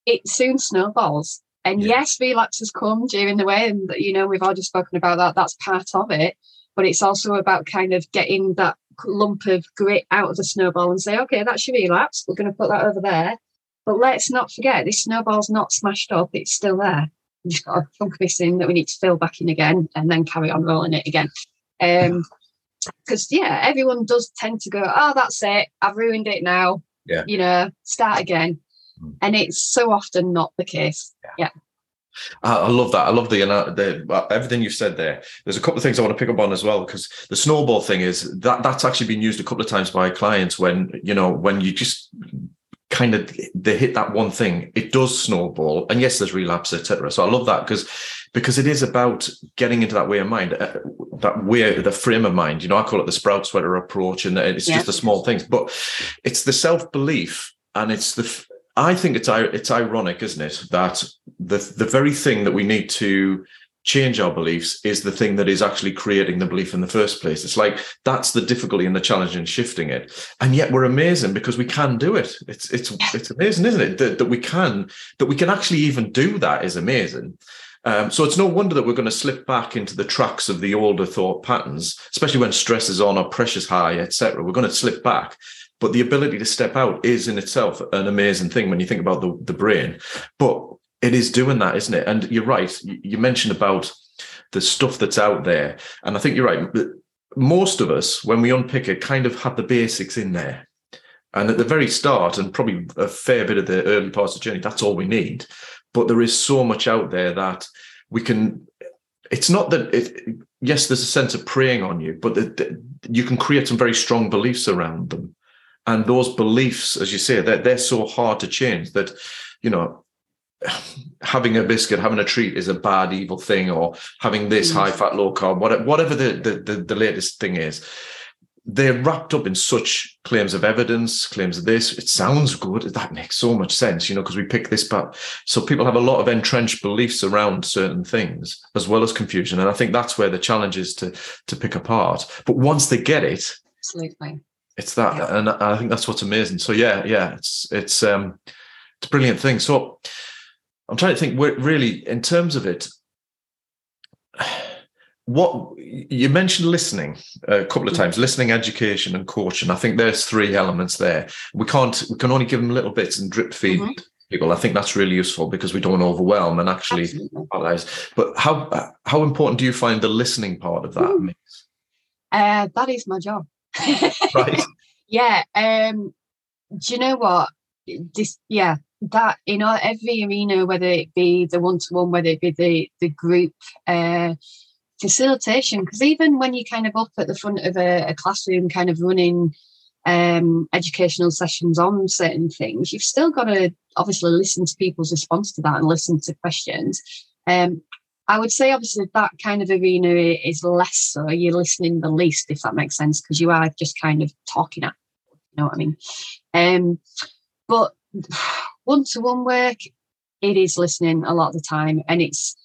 it soon snowballs. And yeah. yes, relapses come during the way, and you know we've already spoken about that. That's part of it, but it's also about kind of getting that lump of grit out of the snowball and say, okay, that's your relapse. We're going to put that over there, but let's not forget this snowball's not smashed up; it's still there. We've just got a chunk missing that we need to fill back in again, and then carry on rolling it again. Um, because yeah, everyone does tend to go, oh, that's it, I've ruined it now yeah. you know, start again. Mm. And it's so often not the case. Yeah. yeah. I love that. I love the, the everything you've said there. There's a couple of things I want to pick up on as well because the snowball thing is that that's actually been used a couple of times by clients when you know when you just kind of they hit that one thing, it does snowball. And yes, there's relapse, etc. So I love that because because it is about getting into that way of mind, uh, that way, the frame of mind. You know, I call it the sprout sweater approach, and it's yeah. just the small things, but it's the self belief, and it's the. I think it's it's ironic, isn't it, that the the very thing that we need to change our beliefs is the thing that is actually creating the belief in the first place. It's like that's the difficulty and the challenge in shifting it. And yet we're amazing because we can do it. It's it's it's amazing, isn't it? That, that we can that we can actually even do that is amazing. Um, so it's no wonder that we're going to slip back into the tracks of the older thought patterns, especially when stress is on or pressure's high, etc. We're going to slip back. But the ability to step out is in itself an amazing thing when you think about the, the brain. But it is doing that, isn't it? And you're right. You mentioned about the stuff that's out there. And I think you're right. Most of us, when we unpick it, kind of have the basics in there. And at the very start, and probably a fair bit of the early parts of the journey, that's all we need but there is so much out there that we can it's not that it yes there's a sense of preying on you but the, the, you can create some very strong beliefs around them and those beliefs as you say they're, they're so hard to change that you know having a biscuit having a treat is a bad evil thing or having this mm. high fat low carb whatever, whatever the, the the latest thing is they're wrapped up in such claims of evidence, claims of this. It sounds good. That makes so much sense, you know, because we pick this part. So people have a lot of entrenched beliefs around certain things, as well as confusion. And I think that's where the challenge is to to pick apart. But once they get it, absolutely, it's that, yeah. and I think that's what's amazing. So yeah, yeah, it's it's um it's a brilliant thing. So I'm trying to think. Really, in terms of it what you mentioned listening a couple of mm. times listening education and coaching i think there's three elements there. We can't we can only give them little bits and drip feed mm-hmm. people. I think that's really useful because we don't want to overwhelm and actually but how how important do you find the listening part of that mm. mix? Uh, that is my job. Right. Yeah um do you know what? This yeah that you know every arena, whether it be the one to one, whether it be the the group uh, facilitation, because even when you kind of up at the front of a, a classroom, kind of running um, educational sessions on certain things, you've still got to obviously listen to people's response to that and listen to questions. Um, I would say obviously that kind of arena is less so. You're listening the least, if that makes sense, because you are just kind of talking at, you know what I mean? Um, but one to one work, it is listening a lot of the time, and it's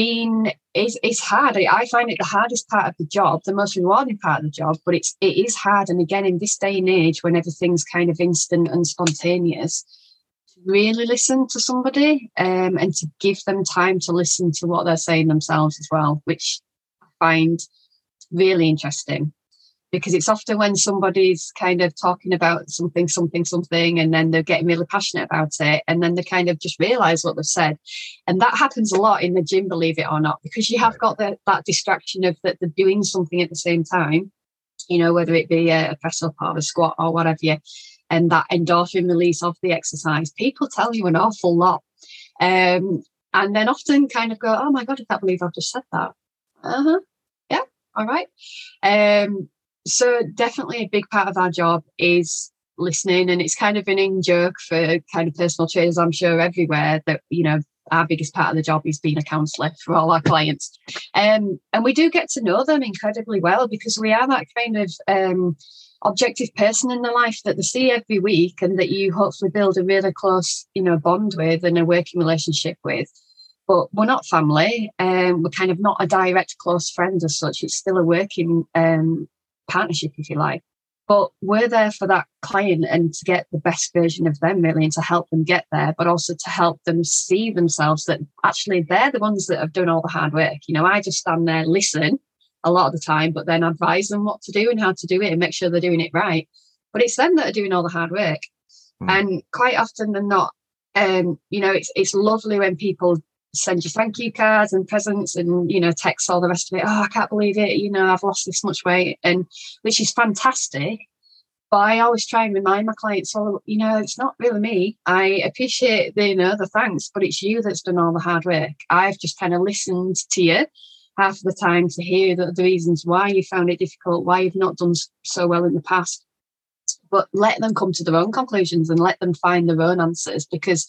been it's, it's hard. I find it the hardest part of the job, the most rewarding part of the job, but it's it is hard. And again, in this day and age, when everything's kind of instant and spontaneous, to really listen to somebody um, and to give them time to listen to what they're saying themselves as well, which I find really interesting because it's often when somebody's kind of talking about something, something, something, and then they're getting really passionate about it, and then they kind of just realize what they've said. And that happens a lot in the gym, believe it or not, because you have got the, that distraction of that they're doing something at the same time, you know, whether it be a, press up or a squat or whatever, and that endorphin release of the exercise. People tell you an awful lot. Um, and then often kind of go, oh my God, I can't believe I've just said that. Uh huh. Yeah. All right. Um, so definitely a big part of our job is listening and it's kind of an in joke for kind of personal trainers i'm sure everywhere that you know our biggest part of the job is being a counsellor for all our clients. Um, and we do get to know them incredibly well because we are that kind of um, objective person in their life that they see every week and that you hopefully build a really close you know bond with and a working relationship with. But we're not family and um, we're kind of not a direct close friend as such. It's still a working um, partnership, if you like. But we're there for that client and to get the best version of them, really, and to help them get there, but also to help them see themselves that actually they're the ones that have done all the hard work. You know, I just stand there, listen a lot of the time, but then advise them what to do and how to do it and make sure they're doing it right. But it's them that are doing all the hard work. Mm. And quite often than not, um, you know, it's it's lovely when people send you thank you cards and presents and you know text all the rest of it. Oh i can't believe it you know i've lost this much weight and which is fantastic but i always try and remind my clients well you know it's not really me. I appreciate the you know the thanks but it's you that's done all the hard work. I've just kind of listened to you half the time to hear the, the reasons why you found it difficult why you've not done so well in the past. But let them come to their own conclusions and let them find their own answers because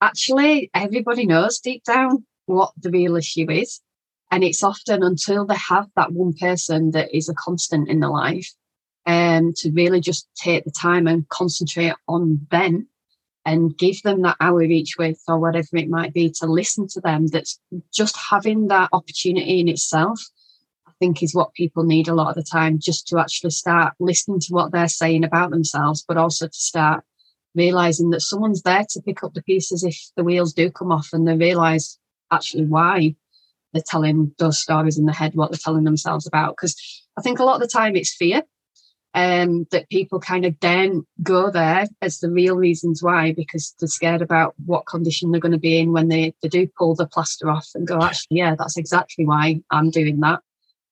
actually everybody knows deep down what the real issue is. And it's often until they have that one person that is a constant in their life um, to really just take the time and concentrate on them and give them that hour each week or whatever it might be to listen to them. That's just having that opportunity in itself, I think, is what people need a lot of the time, just to actually start listening to what they're saying about themselves, but also to start realizing that someone's there to pick up the pieces if the wheels do come off and they realize actually why they're telling those stories in the head what they're telling themselves about. Because i think a lot of the time it's fear um, that people kind of then go there as the real reasons why because they're scared about what condition they're going to be in when they, they do pull the plaster off and go actually yeah that's exactly why i'm doing that.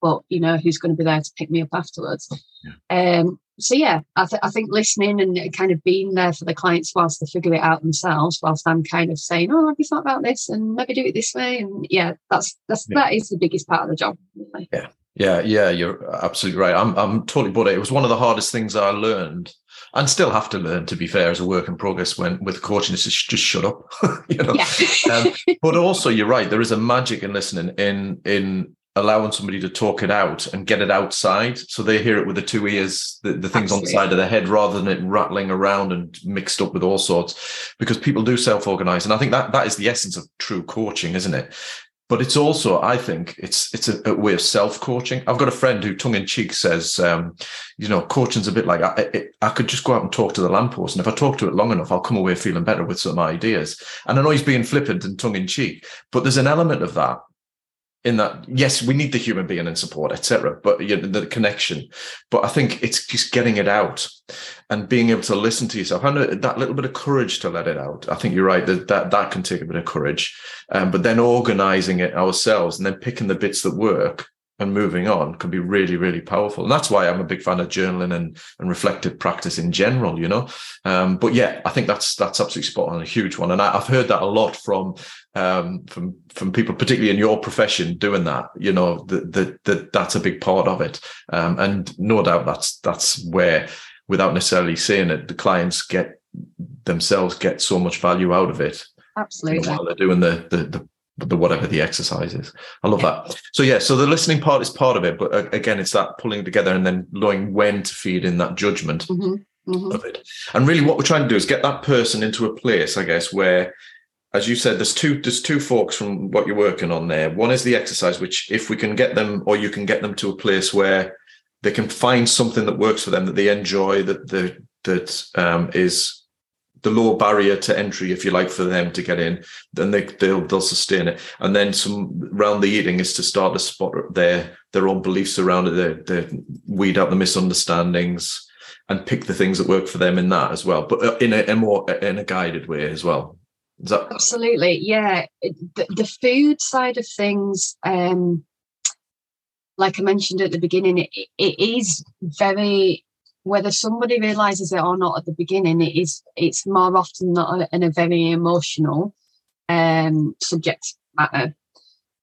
But you know who's going to be there to pick me up afterwards? Yeah. um, so yeah, I, th- I, think listening and kind of being there for the clients whilst they figure it out themselves, whilst I'm kind of saying, "Oh, have you thought about this?" and maybe do it this way, and yeah, that's that's yeah. that is the biggest part of the job. Really. Yeah, yeah, yeah. You're absolutely right. I'm I'm totally bought it. It was one of the hardest things I learned, and still have to learn. To be fair, as a work in progress, when with coaching, is just just shut up, you know. Yeah. um, but also, you're right. There is a magic in listening in in allowing somebody to talk it out and get it outside. So they hear it with the two ears the, the things Absolutely. on the side of their head rather than it rattling around and mixed up with all sorts. Because people do self-organize and i think that that is the essence of true coaching isn't it? But it's also i think it's it's a, a way of self-coaching. I've got a friend who tongue-in-cheek says um, you know coaching's a bit like I, it, I could just go out and talk to the lamppost and if i talk to it long enough i'll come away feeling better with some ideas. And i know he's being flippant and tongue-in-cheek but there's an element of that in that yes we need the human being and support etc but you know, the connection but i think it's just getting it out and being able to listen to yourself and that little bit of courage to let it out i think you're right that that, that can take a bit of courage um, but then organizing it ourselves and then picking the bits that work and moving on can be really, really powerful. And that's why I'm a big fan of journaling and, and reflective practice in general, you know. Um, but yeah, I think that's that's absolutely spot on, a huge one. And I, have heard that a lot from um, from from people, particularly in your profession, doing that. You know, that that, that that's a big part of it. Um, and no doubt that's that's where, without necessarily saying it, the clients get themselves get so much value out of it. Absolutely. While they're doing the, the the the whatever the exercise is. I love yeah. that. So yeah, so the listening part is part of it, but uh, again, it's that pulling together and then knowing when to feed in that judgment mm-hmm. Mm-hmm. of it. And really, what we're trying to do is get that person into a place, I guess, where, as you said, there's two there's two forks from what you're working on there. One is the exercise, which if we can get them, or you can get them to a place where they can find something that works for them that they enjoy, that the that um, is the low barrier to entry, if you like, for them to get in, then they they'll they'll sustain it. And then some round the eating is to start to spot their their own beliefs around it, they weed out the misunderstandings and pick the things that work for them in that as well, but uh, in a, a more in a guided way as well. That- Absolutely, yeah. The, the food side of things, um, like I mentioned at the beginning, it, it is very whether somebody realizes it or not at the beginning, it is it's more often not in a very emotional um, subject matter.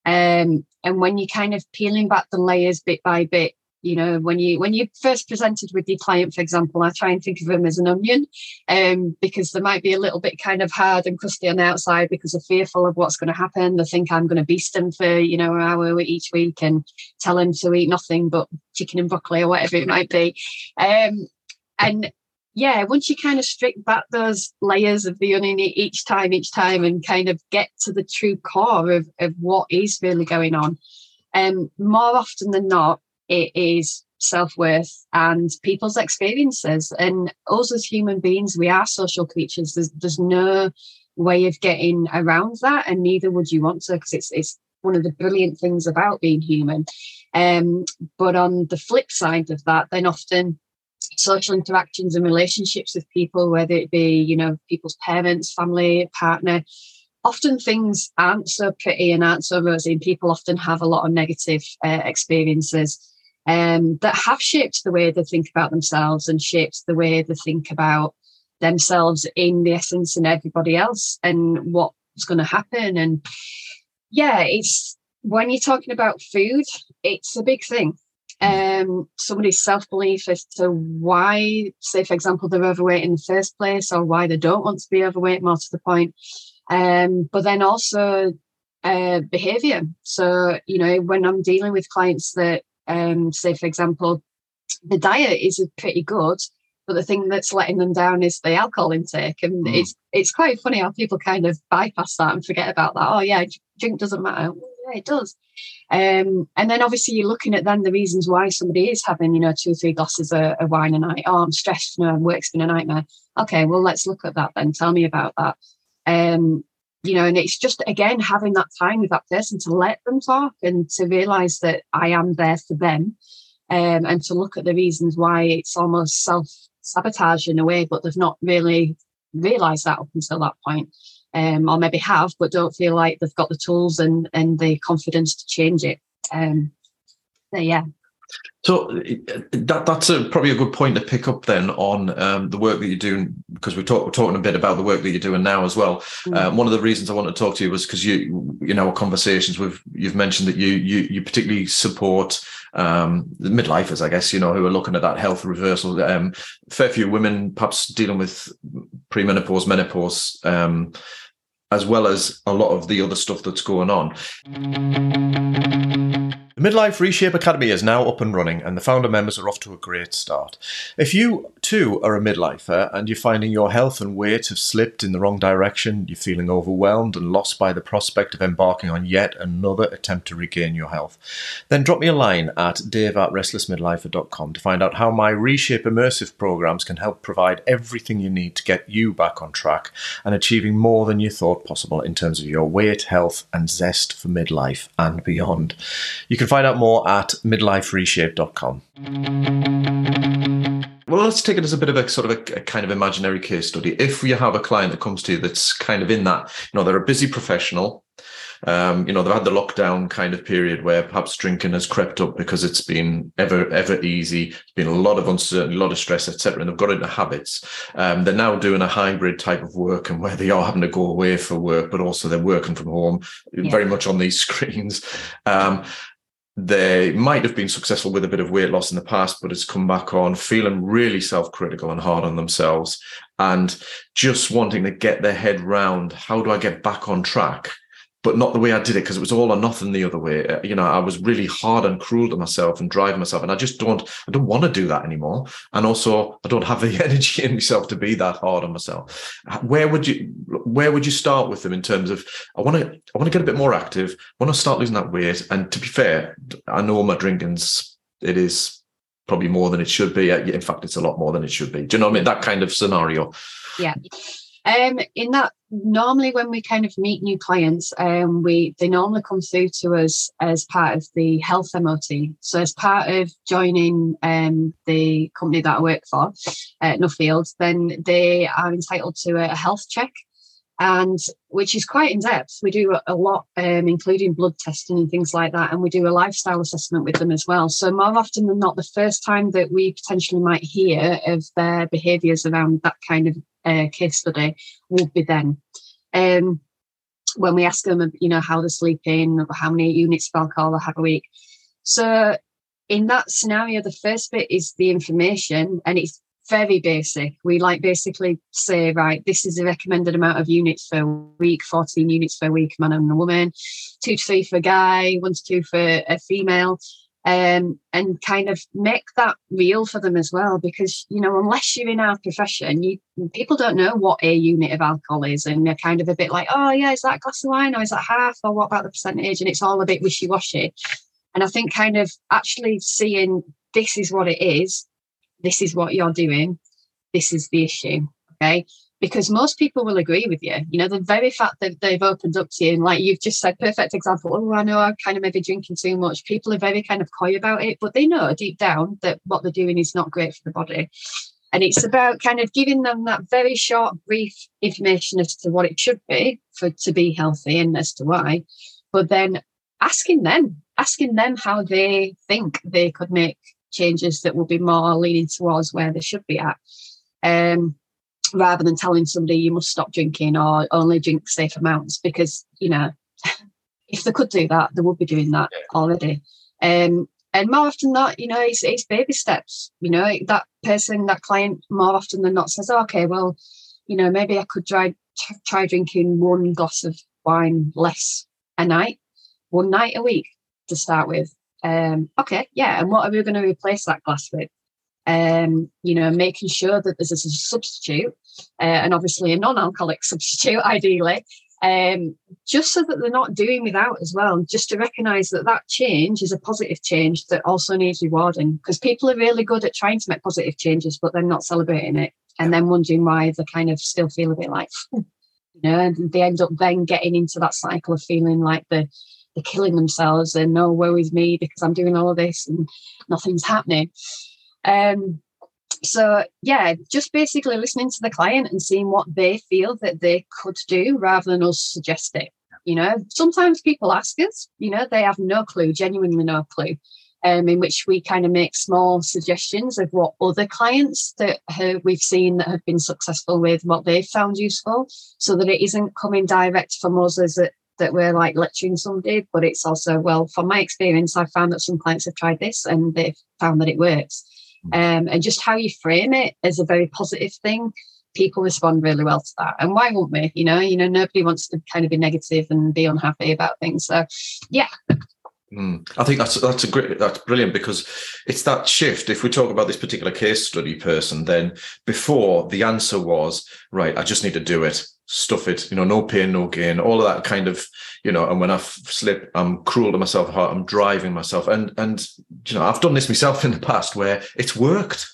Um, and when you're kind of peeling back the layers bit by bit, you know when you when you first presented with your client for example i try and think of them as an onion um, because they might be a little bit kind of hard and crusty on the outside because they're fearful of what's going to happen. They think i'm going to beast them for you know an hour each week and tell them to eat nothing but chicken and broccoli or whatever it might be. Um, and yeah once you kind of strip back those layers of the onion each time each time and kind of get to the true core of, of what is really going on um, more often than not it is self-worth and people's experiences. And us as human beings we are social creatures. There's, there's no way of getting around that and neither would you want to because it's it's one of the brilliant things about being human. Um, but on the flip side of that then often social interactions and relationships with people whether it be you know people's parents family partner often things aren't so pretty and aren't so rosy and people often have a lot of negative uh, experiences um, that have shaped the way they think about themselves and shaped the way they think about themselves in the essence and everybody else and what's going to happen. And yeah, it's when you're talking about food, it's a big thing. Um, somebody's self belief as to why, say, for example, they're overweight in the first place or why they don't want to be overweight, more to the point. Um, but then also uh, behavior. So, you know, when I'm dealing with clients that um, say, for example, the diet is pretty good, but the thing that's letting them down is the alcohol intake. And mm. it's it's quite funny how people kind of bypass that and forget about that. Oh yeah, drink doesn't matter. Well, yeah, it does. Um, and then obviously you're looking at then the reasons why somebody is having, you know, two or three glasses of, of wine a night. Oh, I'm stressed, you know, work's been a nightmare. Okay, well, let's look at that then. Tell me about that. Um, you know, and it's just again having that time with that person to let them talk and to realize that I am there for them, um, and to look at the reasons why it's almost self sabotage in a way, but they've not really realized that up until that point, um, or maybe have, but don't feel like they've got the tools and and the confidence to change it. Um, so yeah, so that that's a, probably a good point to pick up then on um, the work that you're doing because we're, talk, we're, talking a bit about the work that you're doing now as well. Mm. Um, one of the reasons I want to talk to you was because you you know our conversations with you've mentioned that you you you particularly support um, the midlifers, I guess you know who are looking at that health reversal. Um, fair few women perhaps dealing with premenopause, menopause um, as well as a lot of the other stuff that's going on. The Midlife Reshape Academy is now up and running, and the founder members are off to a great start. If you too are a midlifer and you're finding your health and weight have slipped in the wrong direction, you're feeling overwhelmed and lost by the prospect of embarking on yet another attempt to regain your health, then drop me a line at dave at restlessmidlifer.com to find out how my Reshape immersive programs can help provide everything you need to get you back on track and achieving more than you thought possible in terms of your weight, health, and zest for midlife and beyond. You can find out more at midlifereshape.com. Well, let's take it as a bit of a sort of a, a, kind of imaginary case study. If you have a client that comes to you that's kind of in that, you know, they're a busy professional, Um, you know, they've had the lockdown kind of period where perhaps drinking has crept up because it's been ever, ever easy. It's been a lot of uncertainty, a lot of stress, etc. And they've got into habits. Um, they're now doing a hybrid type of work and where they are having to go away for work, but also they're working from home yeah. very much on these screens. Um, they might have been successful with a bit of weight loss in the past, but it's come back on feeling really self critical and hard on themselves and just wanting to get their head round how do I get back on track but not the way I did it because it was all or nothing the other way. Uh, you know, I was really hard and cruel to myself and driving myself, and I just don't. I don't want to do that anymore. And also, I don't have the energy in myself to be that hard on myself. Where would you? Where would you start with them in terms of? I want to. I want to get a bit more active. I want to start losing that weight. And to be fair, I know my drinking's. It is probably more than it should be. Uh, in fact, it's a lot more than it should be. Do you know what I mean? That kind of scenario. Yeah. Um, in that, normally when we kind of meet new clients, um, we they normally come through to us as part of the health MOT. So as part of joining um, the company that I work for, Nuffield, then they are entitled to a health check and which is quite in depth. We do a, lot, um, including blood testing and things like that, and we do a lifestyle assessment with them as well. So more often than not, the first time that we potentially might hear of their behaviours around that kind of uh, case study would be then. Um, when we ask them, you know, how they're sleeping, how many units of alcohol they have a week. So in that scenario, the first bit is the information, and it's very basic. We like basically say, right, this is a recommended amount of units per week, 14 units per week, man and a woman, two to three for a guy, one to two for a female um, and kind of make that real for them as well. Because you know, unless you're in our profession, you people don't know what a unit of alcohol is, and they're kind of a bit like, oh yeah, is that a glass of wine or is that half or what about the percentage? And it's all a bit wishy washy. And I think kind of actually seeing this is what it is, this is what you're doing, this is the issue. Okay because most people will agree with you. You know, the very fact that they've opened up to you, and like you've just said, perfect example. Oh, I know I'm kind of maybe drinking too much. People are very kind of coy about it, but they know deep down that what they're doing is not great for the body. And it's about kind of giving them that very short, brief information as to what it should be for to be healthy and as to why. But then asking them, asking them how they think they could make changes that will be more leaning towards where they should be at. Um, rather than telling somebody you must stop drinking or only drink safe amounts because you know if they could do that they would be doing that already. Um, and more often than not you know it's, it's baby steps. You know that person that client more often than not says oh, okay well you know maybe i could try try drinking one glass of wine less a night one night a week to start with um, okay yeah and what are we going to replace that glass with um, you know, making sure that there's a substitute uh, and obviously a non-alcoholic substitute, ideally, um, just so that they're not doing without as well. Just to recognise that that change is a positive change that also needs rewarding because people are really good at trying to make positive changes, but they're not celebrating it and then wondering why they kind of still feel a bit like, you know, and they end up then getting into that cycle of feeling like they're, they're killing themselves and no woe is me because I'm doing all of this and nothing's happening. Um, so yeah, just basically listening to the client and seeing what they feel that they could do rather than us suggest it. You know, sometimes people ask us, you know, they have no clue, genuinely no clue. Um, in which we kind of make small suggestions of what other clients that have, we've seen that have been successful with what they've found useful, so that it isn't coming direct from us as a, that we're like lecturing somebody, but it's also well, from my experience, I've found that some clients have tried this and they've found that it works. Um, and just how you frame it is a very positive thing. People respond really well to that. And why won't we? You know you know nobody wants to kind of be negative and be unhappy about things. So yeah. Mm. I think that's that's a great that's brilliant because it's that shift. If we talk about this particular case study person, then before the answer was right, I just need to do it, stuff it, you know, no pain, no gain, all of that kind of, you know. And when I slip, I'm cruel to myself, I'm driving myself, and and you know, I've done this myself in the past where it's worked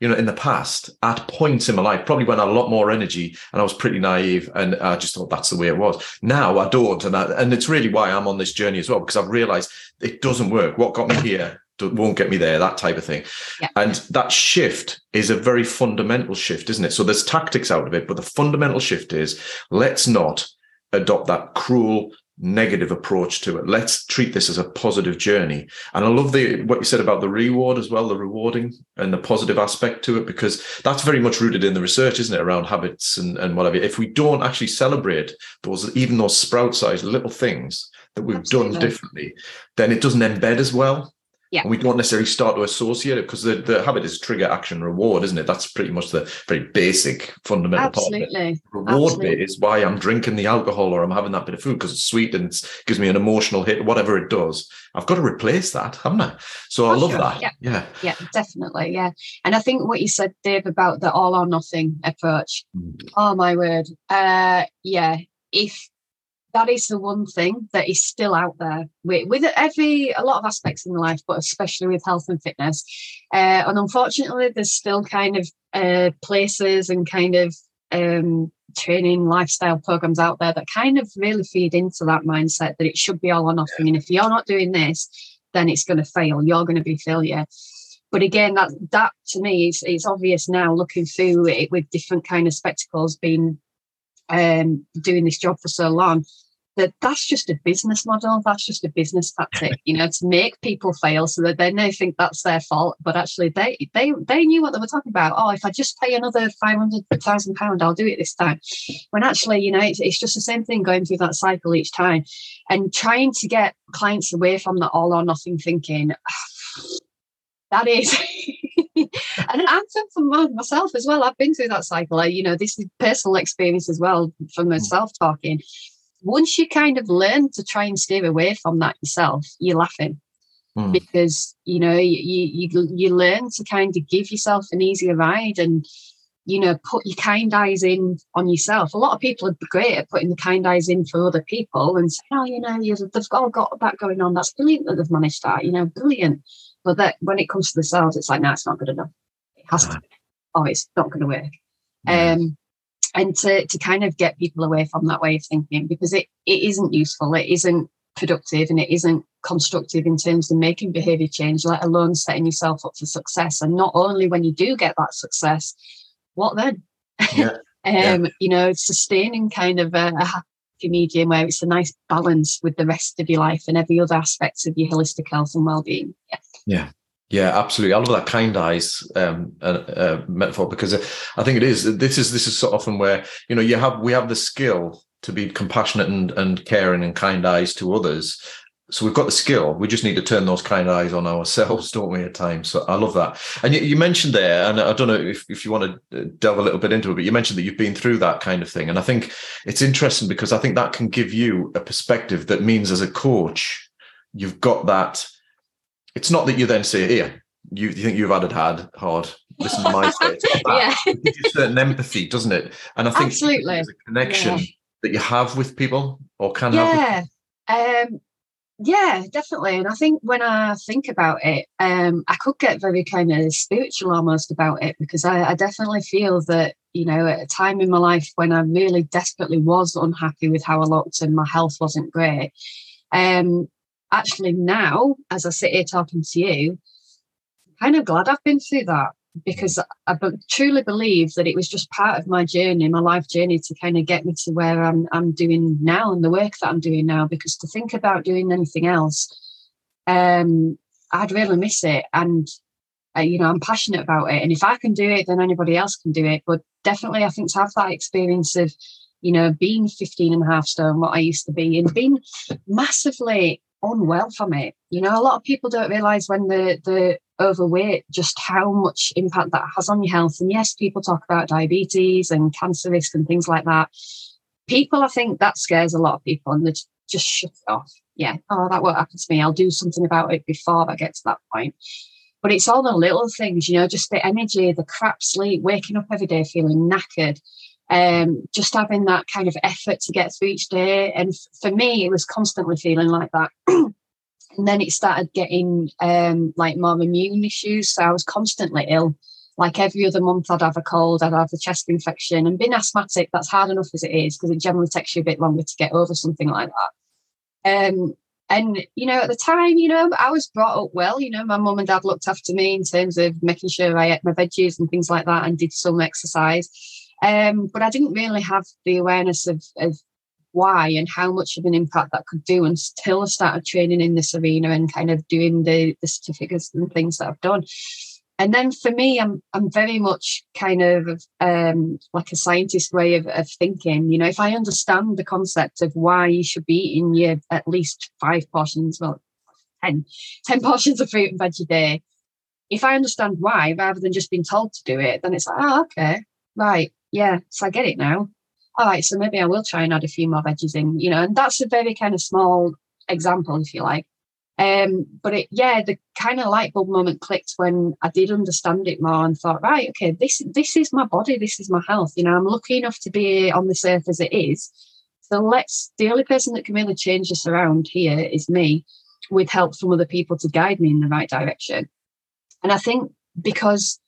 you know, in the past, at points in my life, probably when I had a lot more energy and I was pretty naive and I just thought that's the way it was. Now I don't. And, I, and it's really why I'm on this journey as well, because I've realized it doesn't work. What got me here won't get me there, that type of thing. Yeah. And that shift is a very fundamental shift, isn't it? So there's tactics out of it, but the fundamental shift is let's not adopt that cruel, negative approach to it. Let's treat this as a positive journey. And I love the what you said about the reward as well, the rewarding and the positive aspect to it, because that's very much rooted in the research, isn't it, around habits and, and whatever. If we don't actually celebrate those, even those sprout sized little things that we've Absolutely. done differently, then it doesn't embed as well. Yeah. And we don't necessarily start to associate it because the, the habit is trigger action reward, isn't it? That's pretty much the very basic fundamental Absolutely. part. Absolutely. Reward Absolutely. bit is why I'm drinking the alcohol or I'm having that bit of food because it's sweet and it gives me an emotional hit, whatever it does. I've got to replace that, haven't I? So I love sure. that. Yeah. yeah. Yeah, definitely. Yeah. And I think what you said, Dave, about the all or nothing approach. Mm. Oh my word. Uh yeah. If that is the one thing that is still out there with, with every a lot of aspects in life, but especially with health and fitness. Uh, and unfortunately, there's still kind of uh, places and kind of um, training lifestyle programs out there that kind of really feed into that mindset that it should be all or nothing. And if you're not doing this, then it's going to fail. You're going to be failure. But again, that that to me is it's obvious now looking through it with different kind of spectacles, being um, doing this job for so long that that's just a business model. That's just a business tactic, you know, to make people fail so that then they think that's their fault. But actually, they they they knew what they were talking about. Oh, if I just pay another five hundred thousand pound, I'll do it this time. When actually, you know, it's, it's just the same thing going through that cycle each time, and trying to get clients away from the all or nothing thinking. That is. and I'm from myself as well. I've been through that cycle. I, you know, this is personal experience as well from mm. myself talking once you kind of learn to try and steer away from that yourself, you're laughing mm. because you know you, you you learn to kind of give yourself an easier ride and you know put your kind eyes in on yourself. A lot of people are great at putting the kind eyes in for other people and saying, "Oh, you know, they've all got that going on. That's brilliant that they've managed that. You know, brilliant." But that when it comes to the sales, it's like, "No, it's not good enough. It has to. Be. Oh, it's not going to work." Um, and to, to kind of get people away from that way of thinking because it, it isn't useful it isn't productive and it isn't constructive in terms of making behavior change let alone setting yourself up for success and not only when you do get that success what then yeah. um yeah. you know sustaining kind of a, a medium where it's a nice balance with the rest of your life and every other aspects of your holistic health and well-being yeah yeah yeah, absolutely. I love that kind eyes um, uh, uh, metaphor because I think it is. This is this is so often where you know you have we have the skill to be compassionate and, and caring and kind eyes to others. So we've got the skill. We just need to turn those kind eyes on ourselves, don't we? At times. So I love that. And you, you mentioned there, and I don't know if, if you want to uh, delve a little bit into it, but you mentioned that you've been through that kind of thing, and I think it's interesting because I think that can give you a perspective that means as a coach, you've got that it's not that you then say, here, you, you think you've had it hard, hard. Listen to my state. yeah. It gives you certain empathy, doesn't it? And I think Absolutely. there's a connection yeah. that you have with people or can yeah. have. Um, yeah, definitely. And I think when I think about it, um, I could get very kind of spiritual almost about it because I, I definitely feel that, you know, at a time in my life when I really desperately was unhappy with how I looked and my health wasn't great, um, actually now, as I sit here talking to you, I'm kind of glad I've been through that because I truly believe that it was just part of my journey, my life journey, to kind of get me to where I'm I'm doing now and the work that I'm doing now. Because to think about doing anything else, um, I'd really miss it. And uh, you know, I'm passionate about it. And if I can do it, then anybody else can do it. But definitely, I think to have that experience of you know, being 15 and a half stone, what I used to be, and being massively unwell from it. You know, a lot of people don't realize when they're, they're overweight just how much impact that has on your health. And yes, people talk about diabetes and cancer risk and things like that. People, I think that scares a lot of people and they just shut it off. Yeah, oh, that won't happen to me. I'll do something about it before I get to that point. But it's all the little things, you know, just the energy, the crap sleep, waking up every day feeling knackered, um, just having that kind of effort to get through each day. And f- for me, it was constantly feeling like that. and then it started getting um, like more immune issues. So I was constantly ill. Like every other month, I'd have a cold, I'd have a chest infection. And being asthmatic, that's hard enough as it is because it generally takes you a bit longer to get over something like that. Um, and you know, at the time, you know, I was brought up well. You know, my mum and dad looked after me in terms of making sure I ate my veggies and things like that, and did some exercise. Um, but I didn't really have the awareness of, of why and how much of an impact that could do until I started training in this arena and kind of doing the, the certificates and things that I've done. And then for me, I'm I'm very much kind of um, like a scientist way of, of thinking. You know, if I understand the concept of why you should be eating your at least five portions, well, 10, 10 portions of fruit and veg a day, if I understand why rather than just being told to do it, then it's like, oh, okay, right, yeah, so I get it now. All right, so maybe I will try and add a few more veggies in, you know, and that's a very kind of small example, if you like. Um, but it, yeah, the kind of light bulb moment clicked when I did understand it more and thought, right, okay, this this is my body, this is my health. You know, I'm lucky enough to be on this earth as it is. So let's. The only person that can really change this around here is me, with help from other people to guide me in the right direction. And I think because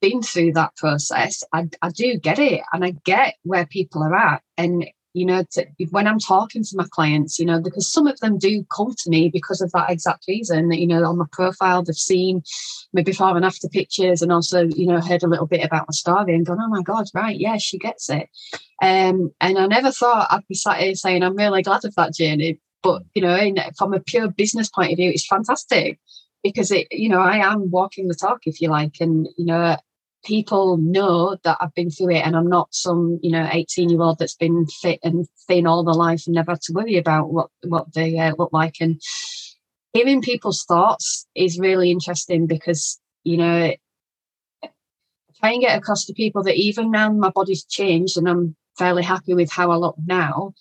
been through that process, I, I do get it and I get where people are at. And, you know, to, when I'm talking to my clients, you know, because some of them do come to me because of that exact reason that, you know, on my profile, they've seen my before and after pictures and also, you know, heard a little bit about my story and gone, oh my God, right, yeah, she gets it. Um, and I never thought I'd be sat here saying, I'm really glad of that journey. But, you know, in, from a pure business point of view, it's fantastic because it, you know, I am walking the talk, if you like, and you know, people know that I've been through it, and I'm not some, you know, 18 year old that's been fit and thin all their life and never had to worry about what what they uh, look like. And hearing people's thoughts is really interesting because you know, I try and get across to people that even now my body's changed and I'm fairly happy with how I look now.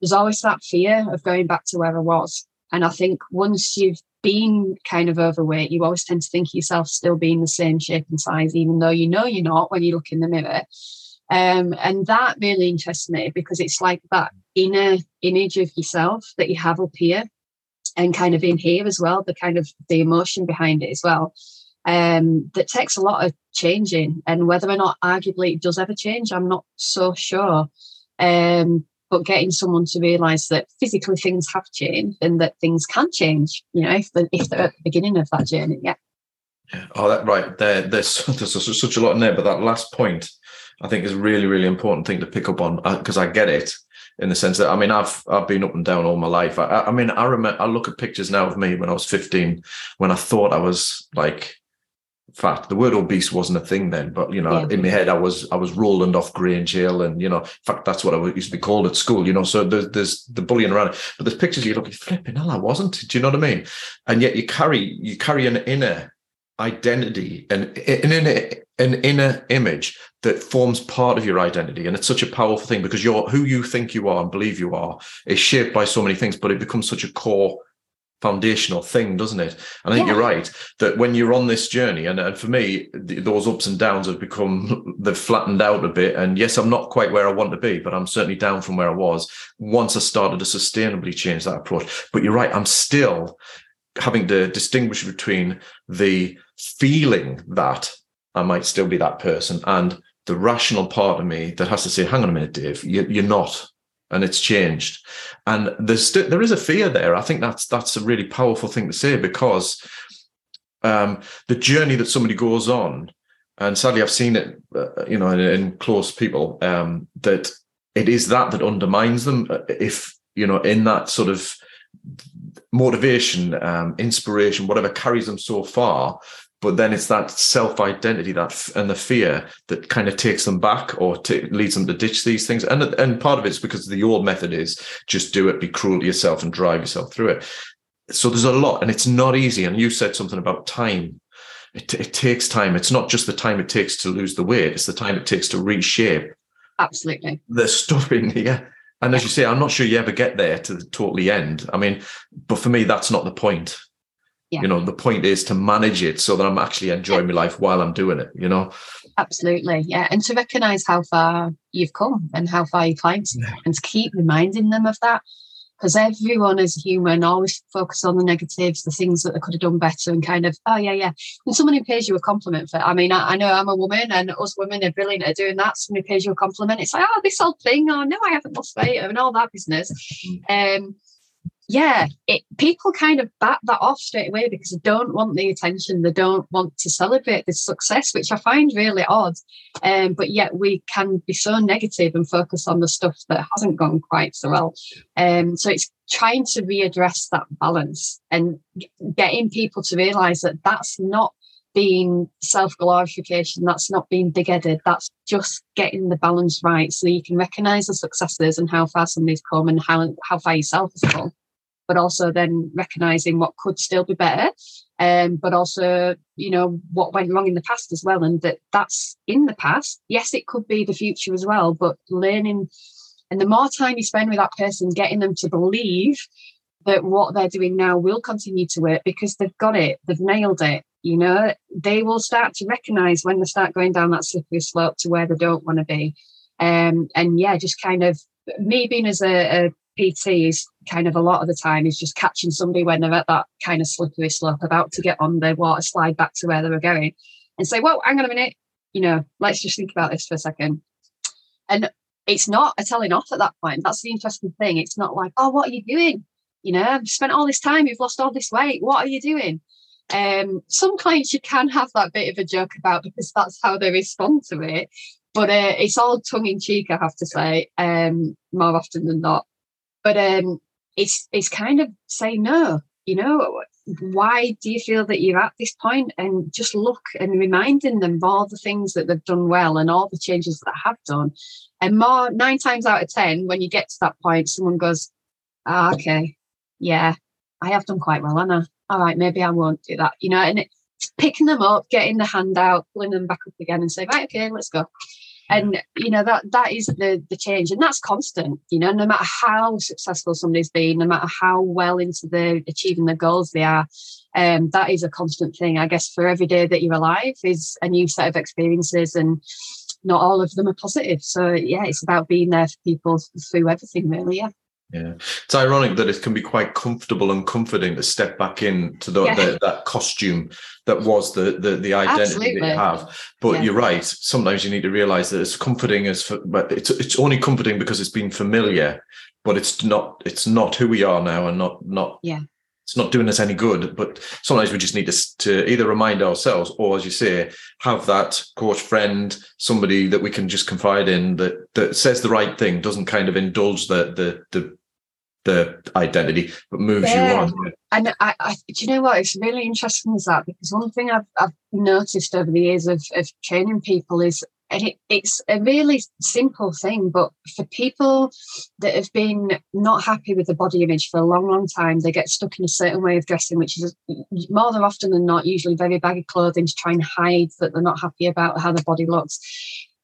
There's always that fear of going back to where I was. And I think once you've been kind of overweight, you always tend to think of yourself still being the same shape and size, even though you know you're not when you look in the mirror. Um, and that really interests me because it's like that inner image of yourself that you have up here and kind of in here as well, the kind of the emotion behind it as well. Um, that takes a lot of changing. And whether or not arguably it does ever change, I'm not so sure. Um, but getting someone to realize that physically things have changed and that things can change you know if, the, if they're at the beginning of that journey yeah yeah. Oh, that right. There, there's there's such a lot in there, but that last point, I think, is a really, really important thing to pick up on because uh, I get it in the sense that I mean, I've I've been up and down all my life. I, I mean, I remember I look at pictures now of me when I was 15, when I thought I was like fat. The word obese wasn't a thing then, but you know, yeah. in my head, I was I was Roland off Grange Hill, and you know, in fact, that's what I used to be called at school. You know, so there's, there's the bullying around, but there's pictures you look, flipping hell, I wasn't. Do you know what I mean? And yet you carry you carry an inner identity and an inner an inner image that forms part of your identity and it's such a powerful thing because you're who you think you are and believe you are is shaped by so many things but it becomes such a core foundational thing, doesn't it? I think yeah. you're right that when you're on this journey, and, and for me, those ups and downs have become they've flattened out a bit. And yes, I'm not quite where I want to be, but I'm certainly down from where I was once I started to sustainably change that approach. But you're right, I'm still having to distinguish between the feeling that I might still be that person and the rational part of me that has to say, hang on a minute, Dave, you, are not and it's changed. And there's st- there is a fear there. I think that's that's a really powerful thing to say because um, the journey that somebody goes on, and sadly I've seen it, uh, you know, in, in close people um, that it is that that undermines them. Uh, if you know, in that sort of motivation, um, inspiration, whatever carries them so far, but then it's that self identity that and the fear that kind of takes them back or t- leads them to ditch these things. And and part of it's because the old method is just do it be cruel to yourself and drive yourself through it. So there's a lot and it's not easy. And you said something about time. It, it takes time. It's not just the time it takes to lose the weight. It's the time it takes to reshape. Absolutely. The stuff in here and as you say i'm not sure you ever get there to the totally end. I mean but for me that's not the point yeah. you know the point is to manage it so that i'm actually enjoying my life while i'm doing it you know absolutely yeah and to recognize how far you've come and how far your clients yeah. and to keep reminding them of that because everyone is human always focus on the negatives the things that they could have done better and kind of oh yeah yeah when someone who pays you a compliment for i mean I, I, know i'm a woman and us women are brilliant at doing that somebody pays you a compliment it's like oh this old thing oh no i haven't lost weight and all that business mm. um yeah, it, people kind of bat that off straight away because they don't want the attention. They don't want to celebrate the success, which I find really odd. Um, but yet we can be so negative and focus on the stuff that hasn't gone quite so well. Um, so it's trying to readdress that balance and getting people to realize that that's not being self glorification, that's not being big headed, that's just getting the balance right so you can recognize the successes and how far somebody's come and how, how far yourself has come but also then recognizing what could still be better. Um, but also, you know, what went wrong in the past as well, and that that's in the past. Yes, it could be the future as well, but learning and the more time you spend with that person, getting them to believe that what they're doing now will continue to work because they've got it, they've nailed it. You know, they will start to recognize when they start going down that slippery slope to where they don't want to be. Um, and yeah, just kind of me being as a, a PT is kind of a lot of the time is just catching somebody when they're at that kind of slippery slope, about to get on the water slide back to where they were going, and say, "Well, hang on a minute, you know, let's just think about this for a second. And it's not a telling off at that point. That's the interesting thing. It's not like, "Oh, what are you doing? You know, I've spent all this time, you've lost all this weight. What are you doing?" Um, some clients you can have that bit of a joke about because that's how they respond to it. But uh, it's all tongue in cheek, I have to say, um, more often than not. But um, it's it's kind of say no. You know, why do you feel that you're at this point? And just look and reminding them of all the things that they've done well and all the changes that have done. And more nine times out of ten, when you get to that point, someone goes, oh, "Okay, yeah, I have done quite well, Anna. All right, maybe I won't do that." You know, and it's picking them up, getting the hand out, pulling them back up again, and say, "Right, okay, let's go." And you know that that is the the change and that's constant you know no matter how successful somebody's been no matter how well into the achieving the goals they are um, that is a constant thing i guess for every day that you're alive is a new set of experiences and not all of them are positive. So yeah it's about being there for people through everything really yeah yeah, it's ironic that it can be quite comfortable and comforting to step back into the, yeah. the, that costume that was the the, the identity Absolutely. that you have. But yeah. you're right. Sometimes you need to realize that it's comforting as, for, but it's it's only comforting because it's been familiar. But it's not it's not who we are now, and not not yeah. It's not doing us any good. But sometimes we just need to to either remind ourselves, or as you say, have that coach friend, somebody that we can just confide in that that says the right thing, doesn't kind of indulge the the the the identity, but moves yeah. you on. And I, I, do you know what? It's really interesting is that because one thing I've, I've noticed over the years of, of training people is, and it, it's a really simple thing, but for people that have been not happy with the body image for a long, long time, they get stuck in a certain way of dressing, which is more than often than not usually very baggy clothing to try and hide that they're not happy about how their body looks.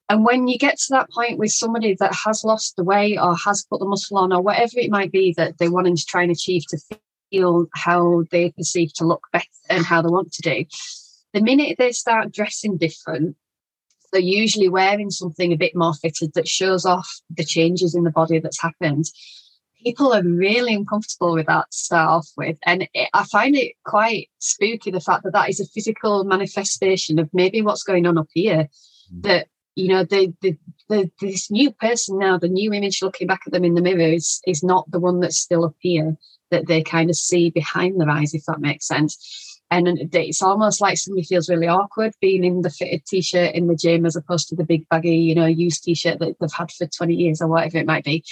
And when you get to that point with somebody that has lost the weight or has put the muscle on or whatever it might be that they're wanting to try and achieve to feel how they perceive to look better and how they want to do, the minute they start dressing different, they're usually wearing something a bit more fitted that shows off the changes in the body that's happened. People are really uncomfortable with that to start off with. And it, I find it quite spooky the fact that that is a physical manifestation of maybe what's going on up here. Mm. That you know the, the, the this new person now the new image looking back at them in the mirror is is not the one that's still up here that they kind of see behind their eyes if that makes sense. And it's almost like somebody feels really awkward being in the fitted t-shirt in the gym as opposed to the big baggy you know used t-shirt that they've had for 20 years or whatever it might be.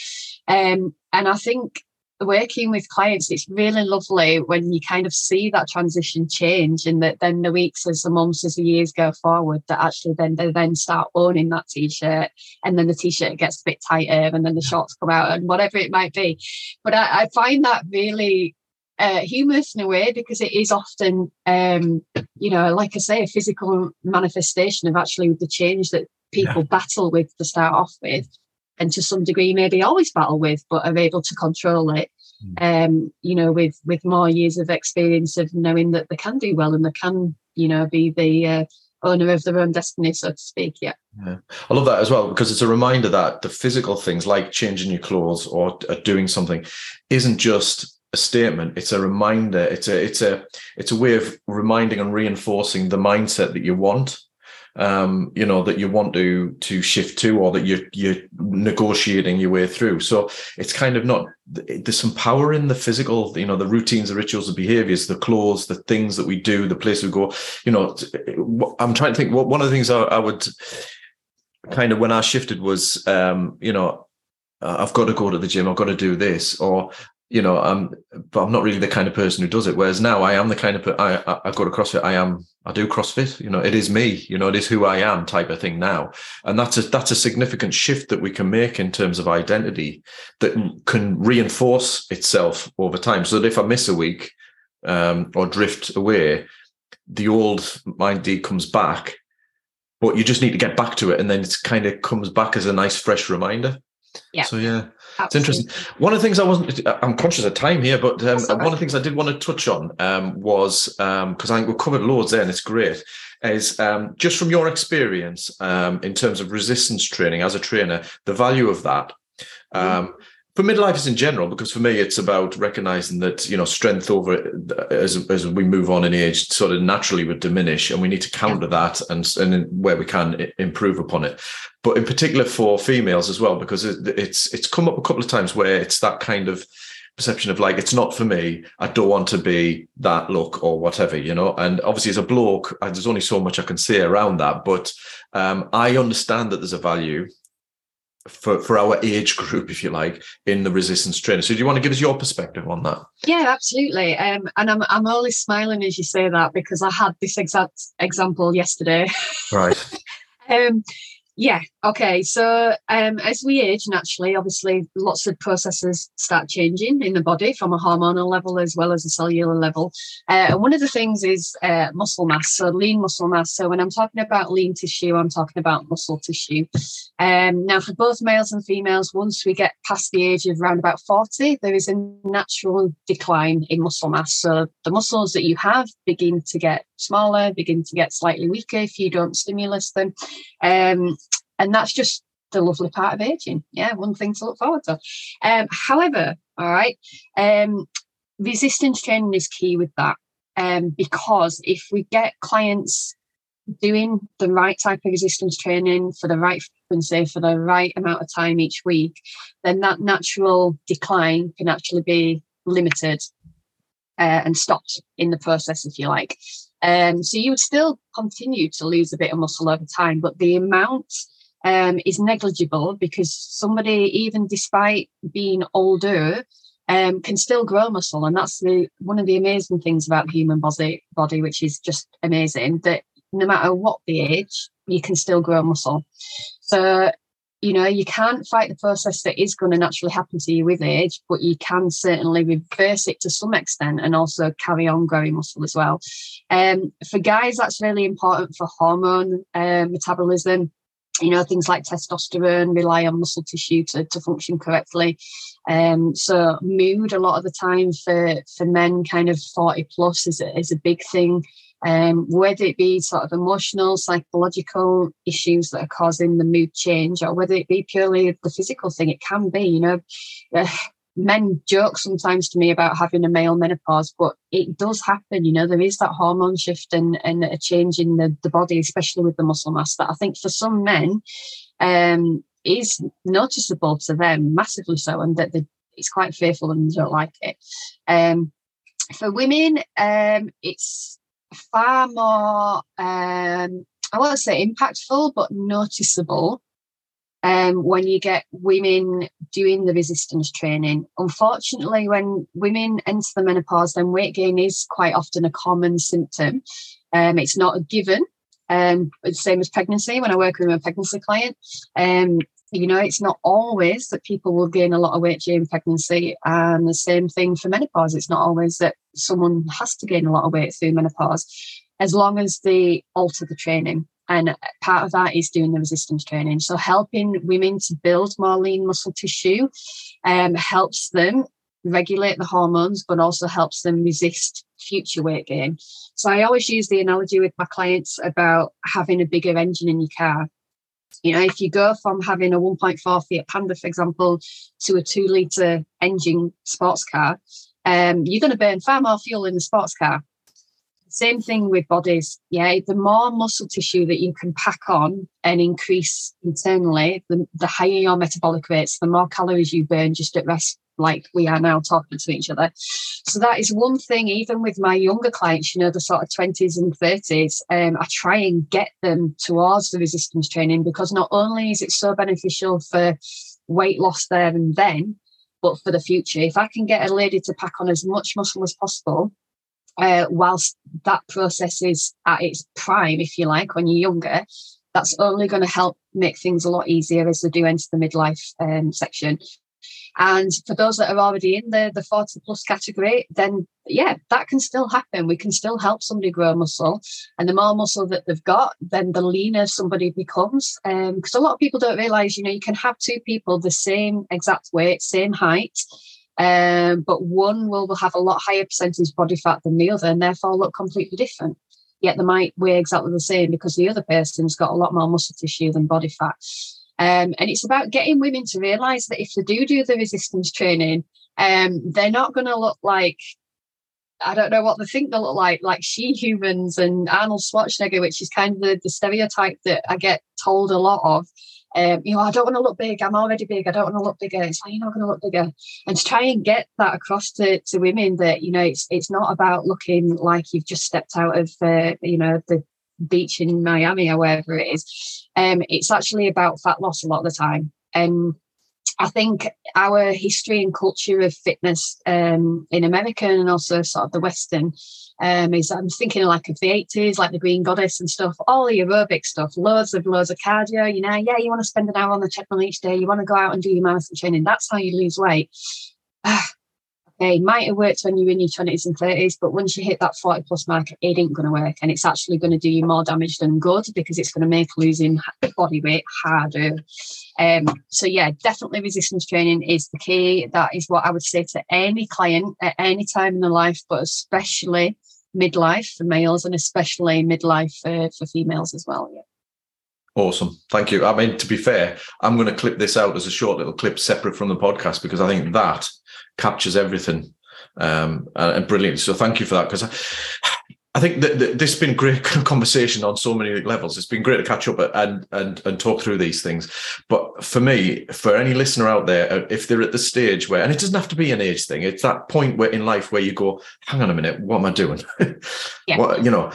Um, and i think working with clients, it's really lovely when you kind of see that transition change and that then the weeks as the months as the years go forward that actually then they then start owning that t-shirt and then the t-shirt gets a bit tighter and then the shorts come out and whatever it might be. But I, I find that really uh, humorous in a way because it is often, um, you know, like I say, a physical manifestation of actually the change that people yeah. battle with to start off with and to some degree maybe always battle with, but are able to control it. Mm. Um, you know, with with more years of experience of knowing that they can do well and they can, you know, be the uh, owner of their own destiny, so to speak. Yeah. yeah. I love that as well because it's a reminder that the physical things like changing your clothes or, or doing something isn't just a statement it's a reminder it's a it's a it's a way of reminding and reinforcing the mindset that you want um, you know, that you want to to shift to, or that you're you're negotiating your way through. So it's kind of not. There's some power in the physical, you know, the routines, the rituals, the behaviors, the clothes, the things that we do, the place we go. You know, I'm trying to think. What one of the things I, I would kind of when I shifted was, um, you know, I've got to go to the gym. I've got to do this, or you know, I'm, but I'm not really the kind of person who does it. Whereas now I am the kind of, I, I, I go to CrossFit. I am, I do CrossFit. You know, it is me. You know, it is who I am, type of thing now. And that's a that's a significant shift that we can make in terms of identity that can reinforce itself over time. So that if I miss a week um, or drift away, the old mind comes back, but you just need to get back to it, and then it kind of comes back as a nice fresh reminder. Yeah. So yeah, Absolutely. It's interesting. One of the things I wasn't, I'm conscious of time here, but um, one of the things I did want to touch on um, was because um, I think we've covered loads there and it's great. Is um, just from your experience um, in terms of resistance training as a trainer, the value of that. Mm for midlifers in general, because for me it's about recognizing that you know strength over as as we move on in age sort of naturally would diminish, and we need to counter that and and where we can improve upon it. But in particular for females as well, because it's it's come up a couple of times where it's that kind of perception of like it's not for me i don't want to be that look or whatever you know and obviously as a bloke there's only so much i can say around that but um, i understand that there's a value for, for our age group, if you like, in the resistance training. So do you want to give us your perspective on that? Yeah, absolutely. Um, and I'm I'm only smiling as you say that because I had this exact example yesterday. Right. um, yeah. Okay. So um, as we age, naturally, obviously, lots of processes start changing in the body from a hormonal level as well as a cellular level. Uh, and one of the things is uh, muscle mass. So lean muscle mass. So when I'm talking about lean tissue, I'm talking about muscle tissue. Um, now, for both males and females, once we get past the age of around about 40, there is a natural decline in muscle mass. So the muscles that you have begin to get smaller, begin to get slightly weaker if you don't stimulate them. Um, and that's just the lovely part of aging. Yeah, one thing to look forward to. Um, however, all right, um, resistance training is key with that um, because if we get clients doing the right type of resistance training for the right frequency for the right amount of time each week, then that natural decline can actually be limited uh, and stopped in the process, if you like. Um, so you would still continue to lose a bit of muscle over time, but the amount um, is negligible because somebody, even despite being older, um, can still grow muscle, and that's the one of the amazing things about the human body, body, which is just amazing. That no matter what the age, you can still grow muscle. So you know you can't fight the process that is going to naturally happen to you with age but you can certainly reverse it to some extent and also carry on growing muscle as well. Um, for guys that's really important for hormone uh, metabolism. You know things like testosterone rely on muscle tissue to, to function correctly. Um, so mood a lot of the time for for men kind of 40 plus is a, is a big thing um, whether it be sort of emotional psychological issues that are causing the mood change or whether it be purely the physical thing it can be you know men joke sometimes to me about having a male menopause, but it does happen. You know, there is that hormone shift and, and a change in the, the body, especially with the muscle mass, that I think for some men um, is noticeable to them, massively so, and that it's quite fearful and they don't like it. Um, for women, um, it's far more, um, I won't say impactful, but noticeable um, when you get women doing the resistance training. Unfortunately, when women enter the menopause, then weight gain is quite often a common symptom. Um, it's not a given. Um, same as pregnancy. When I work with a pregnancy client, um, you know, it's not always that people will gain a lot of weight during pregnancy. And the same thing for menopause. It's not always that someone has to gain a lot of weight through menopause, as long as they alter the training. And part of that is doing the resistance training. So helping women to build more lean muscle tissue um, helps them regulate the hormones, but also helps them resist future weight gain. So I always use the analogy with my clients about having a bigger engine in your car. You know, if you go from having a 1.4 Fiat Panda, for example, to a two litre engine sports car, um, you're going to burn far more fuel in the sports car Same thing with bodies. Yeah, the more muscle tissue that you can pack on and increase internally, the, the higher your metabolic rates, the more calories you burn just at rest, like we are now talking to each other. So that is one thing, even with my younger clients, you know, the sort of 20s and 30s, um, I try and get them towards the resistance training because not only is it so beneficial for weight loss there and then, but for the future. If I can get a lady to pack on as much muscle as possible, uh, whilst that process is at its prime, if you like, when you're younger, that's only going to help make things a lot easier as they do enter the midlife um, section. And for those that are already in the, the 40 plus category, then yeah, that can still happen. We can still help somebody grow muscle. And the more muscle that they've got, then the leaner somebody becomes. Because um, a lot of people don't realize, you know, you can have two people the same exact weight, same height. Um, but one will have a lot higher percentage body fat than the other and therefore look completely different. Yet they might weigh exactly the same because the other person's got a lot more muscle tissue than body fat. Um, and it's about getting women to realize that if they do do the resistance training, um, they're not going to look like I don't know what they think they look like, like she humans and Arnold Schwarzenegger, which is kind of the, the stereotype that I get told a lot of. Um, you know, I don't want to look big. I'm already big. I don't want to look bigger. It's like you're not going to look bigger. And to try and get that across to, to women that you know, it's it's not about looking like you've just stepped out of uh, you know the beach in Miami or wherever it is. Um, it's actually about fat loss a lot of the time. And I think our history and culture of fitness um, in America and also sort of the Western um, is I'm thinking like of the 80s, like the Green Goddess and stuff, all the aerobic stuff, loads of loads of cardio. You know, yeah, you want to spend an hour on the treadmill each day, you want to go out and do your marathon training. That's how you lose weight. Okay, might have worked when you're in your 20s and 30s, but once you hit that 40 plus mark, it ain't going to work. And it's actually going to do you more damage than good because it's going to make losing body weight harder. Um, so, yeah, definitely resistance training is the key. That is what I would say to any client at any time in their life, but especially midlife for males and especially midlife for, for females as well. Yeah. Awesome. Thank you. I mean, to be fair, I'm going to clip this out as a short little clip separate from the podcast because I think that captures everything um, and brilliant. So thank you for that because I, I think that, that, this has been great conversation on so many levels. It's been great to catch up and and and talk through these things. But for me, for any listener out there, uh, if they're at the stage where, and it doesn't have to be an age thing, it's that point where in life where you go, hang on a minute, what am I doing? yeah. What you know,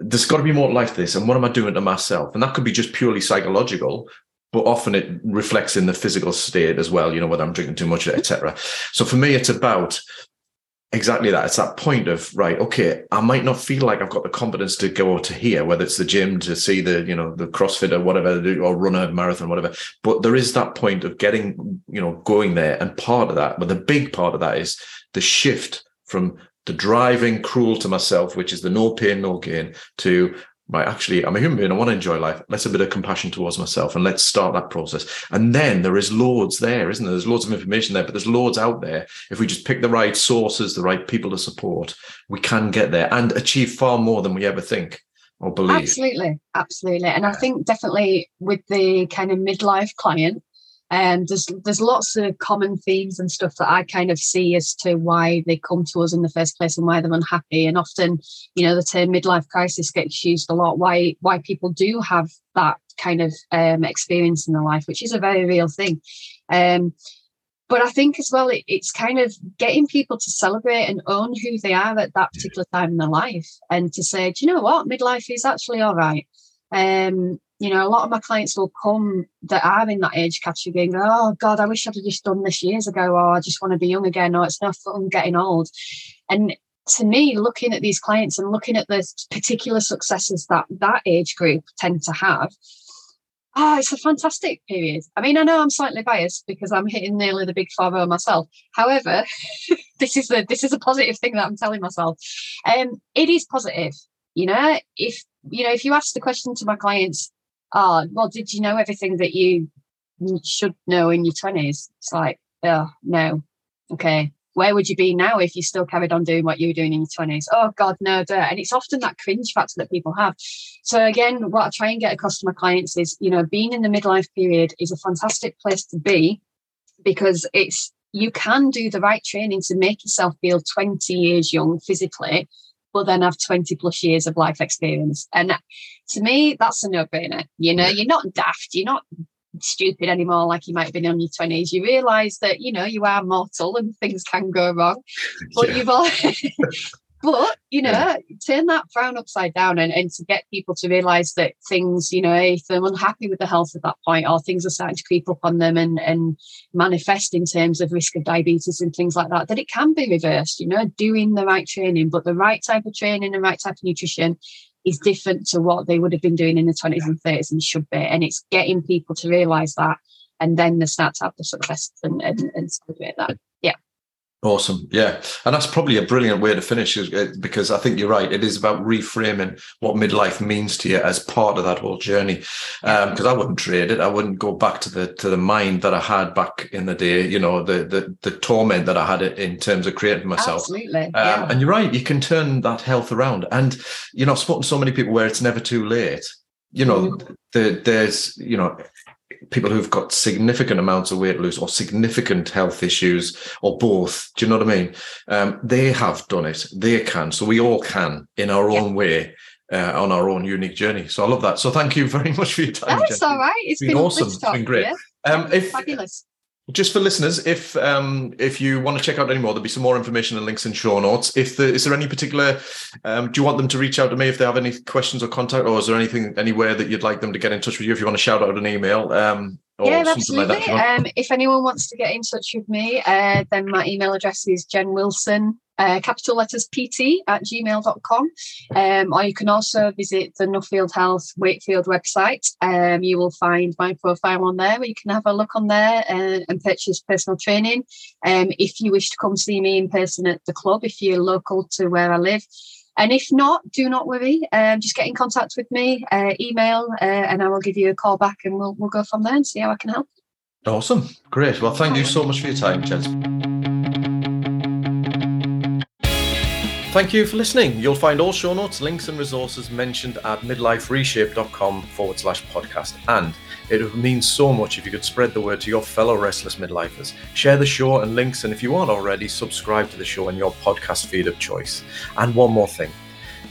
there's got to be more life to this, and what am I doing to myself? And that could be just purely psychological, but often it reflects in the physical state as well, you know, whether I'm drinking too much, etc. So for me, it's about exactly that. It's that point of, right, okay, I might not feel like I've got the confidence to go to here, whether it's the gym to see the, you know, the CrossFit or whatever, or run a marathon, whatever. But there is that point of getting, you know, going there. And part of that, but the big part of that is the shift from the driving cruel to myself, which is the no pain, no gain, to right, actually, I'm a human being. I want to enjoy life. Let's a bit of compassion towards myself and let's start that process. And then there is loads there, isn't there? There's loads of information there, but there's loads out there. If we just pick the right sources, the right people to support, we can get there and achieve far more than we ever think or believe. Absolutely. Absolutely. And I think definitely with the kind of midlife client, and um, there's there's lots of common themes and stuff that I kind of see as to why they come to us in the first place and why they're unhappy. And often, you know, the term midlife crisis gets used a lot. Why why people do have that kind of um, experience in their life, which is a very real thing. Um, but I think as well, it, it's kind of getting people to celebrate and own who they are at that particular time in their life, and to say, do you know what, midlife is actually all right. Um, you know, a lot of my clients will come that are in that age category and go, Oh God, I wish I'd just done this years ago, or I just want to be young again, or it's no fun getting old. And to me, looking at these clients and looking at the particular successes that that age group tend to have, oh, it's a fantastic period. I mean, I know I'm slightly biased because I'm hitting nearly the big four myself. However, this is the this is a positive thing that I'm telling myself. Um, it is positive. You know, if you know, if you ask the question to my clients, oh, well, did you know everything that you should know in your 20s? It's like, oh, no. Okay. Where would you be now if you still carried on doing what you were doing in your 20s? Oh, God, no, duh. And it's often that cringe factor that people have. So, again, what I try and get across to my clients is, you know, being in the midlife period is a fantastic place to be because it's, you can do the right training to make yourself feel 20 years young physically but then have 20 plus years of life experience. And to me, that's a no brainer. You know, you're not daft, you're not stupid anymore like you might have been in your 20s you realize that you know you are mortal and things can go wrong but yeah. you've all but you know yeah. turn that frown upside down and, and to get people to realize that things you know if they're unhappy with the health at that point or things are starting to creep up on them and and manifest in terms of risk of diabetes and things like that that it can be reversed you know doing the right training but the right type of training and right type of nutrition is different to what they would have been doing in the 20s and 30s and should be. And it's getting people to realize that and then they start to have the success and, and, and celebrate that. Awesome. Yeah. And that's probably a brilliant way to finish uh, because I think you're right. It is about reframing what midlife means to you as part of that whole journey. Because um, I wouldn't trade it. I wouldn't go back to the to the mind that I had back in the day, you know, the the, the torment that I had in terms of creating myself. Absolutely. Um, yeah. And you're right. You can turn that health around. And, you know, I've spoken to so many people where it's never too late. You know, mm. the, there's, you know, people who've got significant amounts of weight loss or significant health issues or both. Do you know what I mean? Um, they have done it. They can. So we all can in our yeah. own way. Uh, on our own unique journey. So I love that. So thank you very much for your time. That's all right. it's, it's been, been awesome. It's been great. Um, if, Fabulous just for listeners, if um, if you want to check out any more, there'll be some more information and links in show notes. If the, is there any particular, um, do you want them to reach out to me if they have any questions or contact, or is there anything anywhere that you'd like them to get in touch with you? If you want to shout out an email, um, yeah, absolutely. Like um, if anyone wants to get in touch with me, uh, then my email address is Jen Wilson uh, capital letters pt at gmail.com. Um, or you can also visit the Nuffield Health Wakefield website. Um, you will find my profile on there where you can have a look on there and, uh, and purchase personal training. Um, if you wish to come see me in person at the club, if you're local to where I live, and if not, do not worry. Um, just get in contact with me, uh, email, uh, and I will give you a call back, and we'll we'll go from there and see how I can help. Awesome, great. Well, thank you so much for your time, Jen. Thank you for listening. You'll find all show notes, links, and resources mentioned at midlifereshape.com forward slash podcast. And it would mean so much if you could spread the word to your fellow restless midlifers. Share the show and links, and if you aren't already, subscribe to the show in your podcast feed of choice. And one more thing.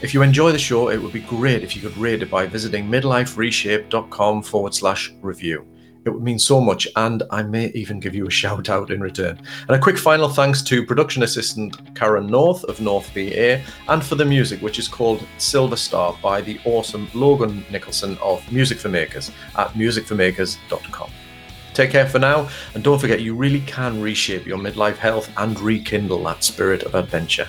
If you enjoy the show, it would be great if you could rate it by visiting midlifereshape.com forward slash review. It would mean so much, and I may even give you a shout out in return. And a quick final thanks to production assistant Karen North of North VA, and for the music, which is called Silver Star by the awesome Logan Nicholson of Music for Makers at musicformakers.com. Take care for now, and don't forget you really can reshape your midlife health and rekindle that spirit of adventure.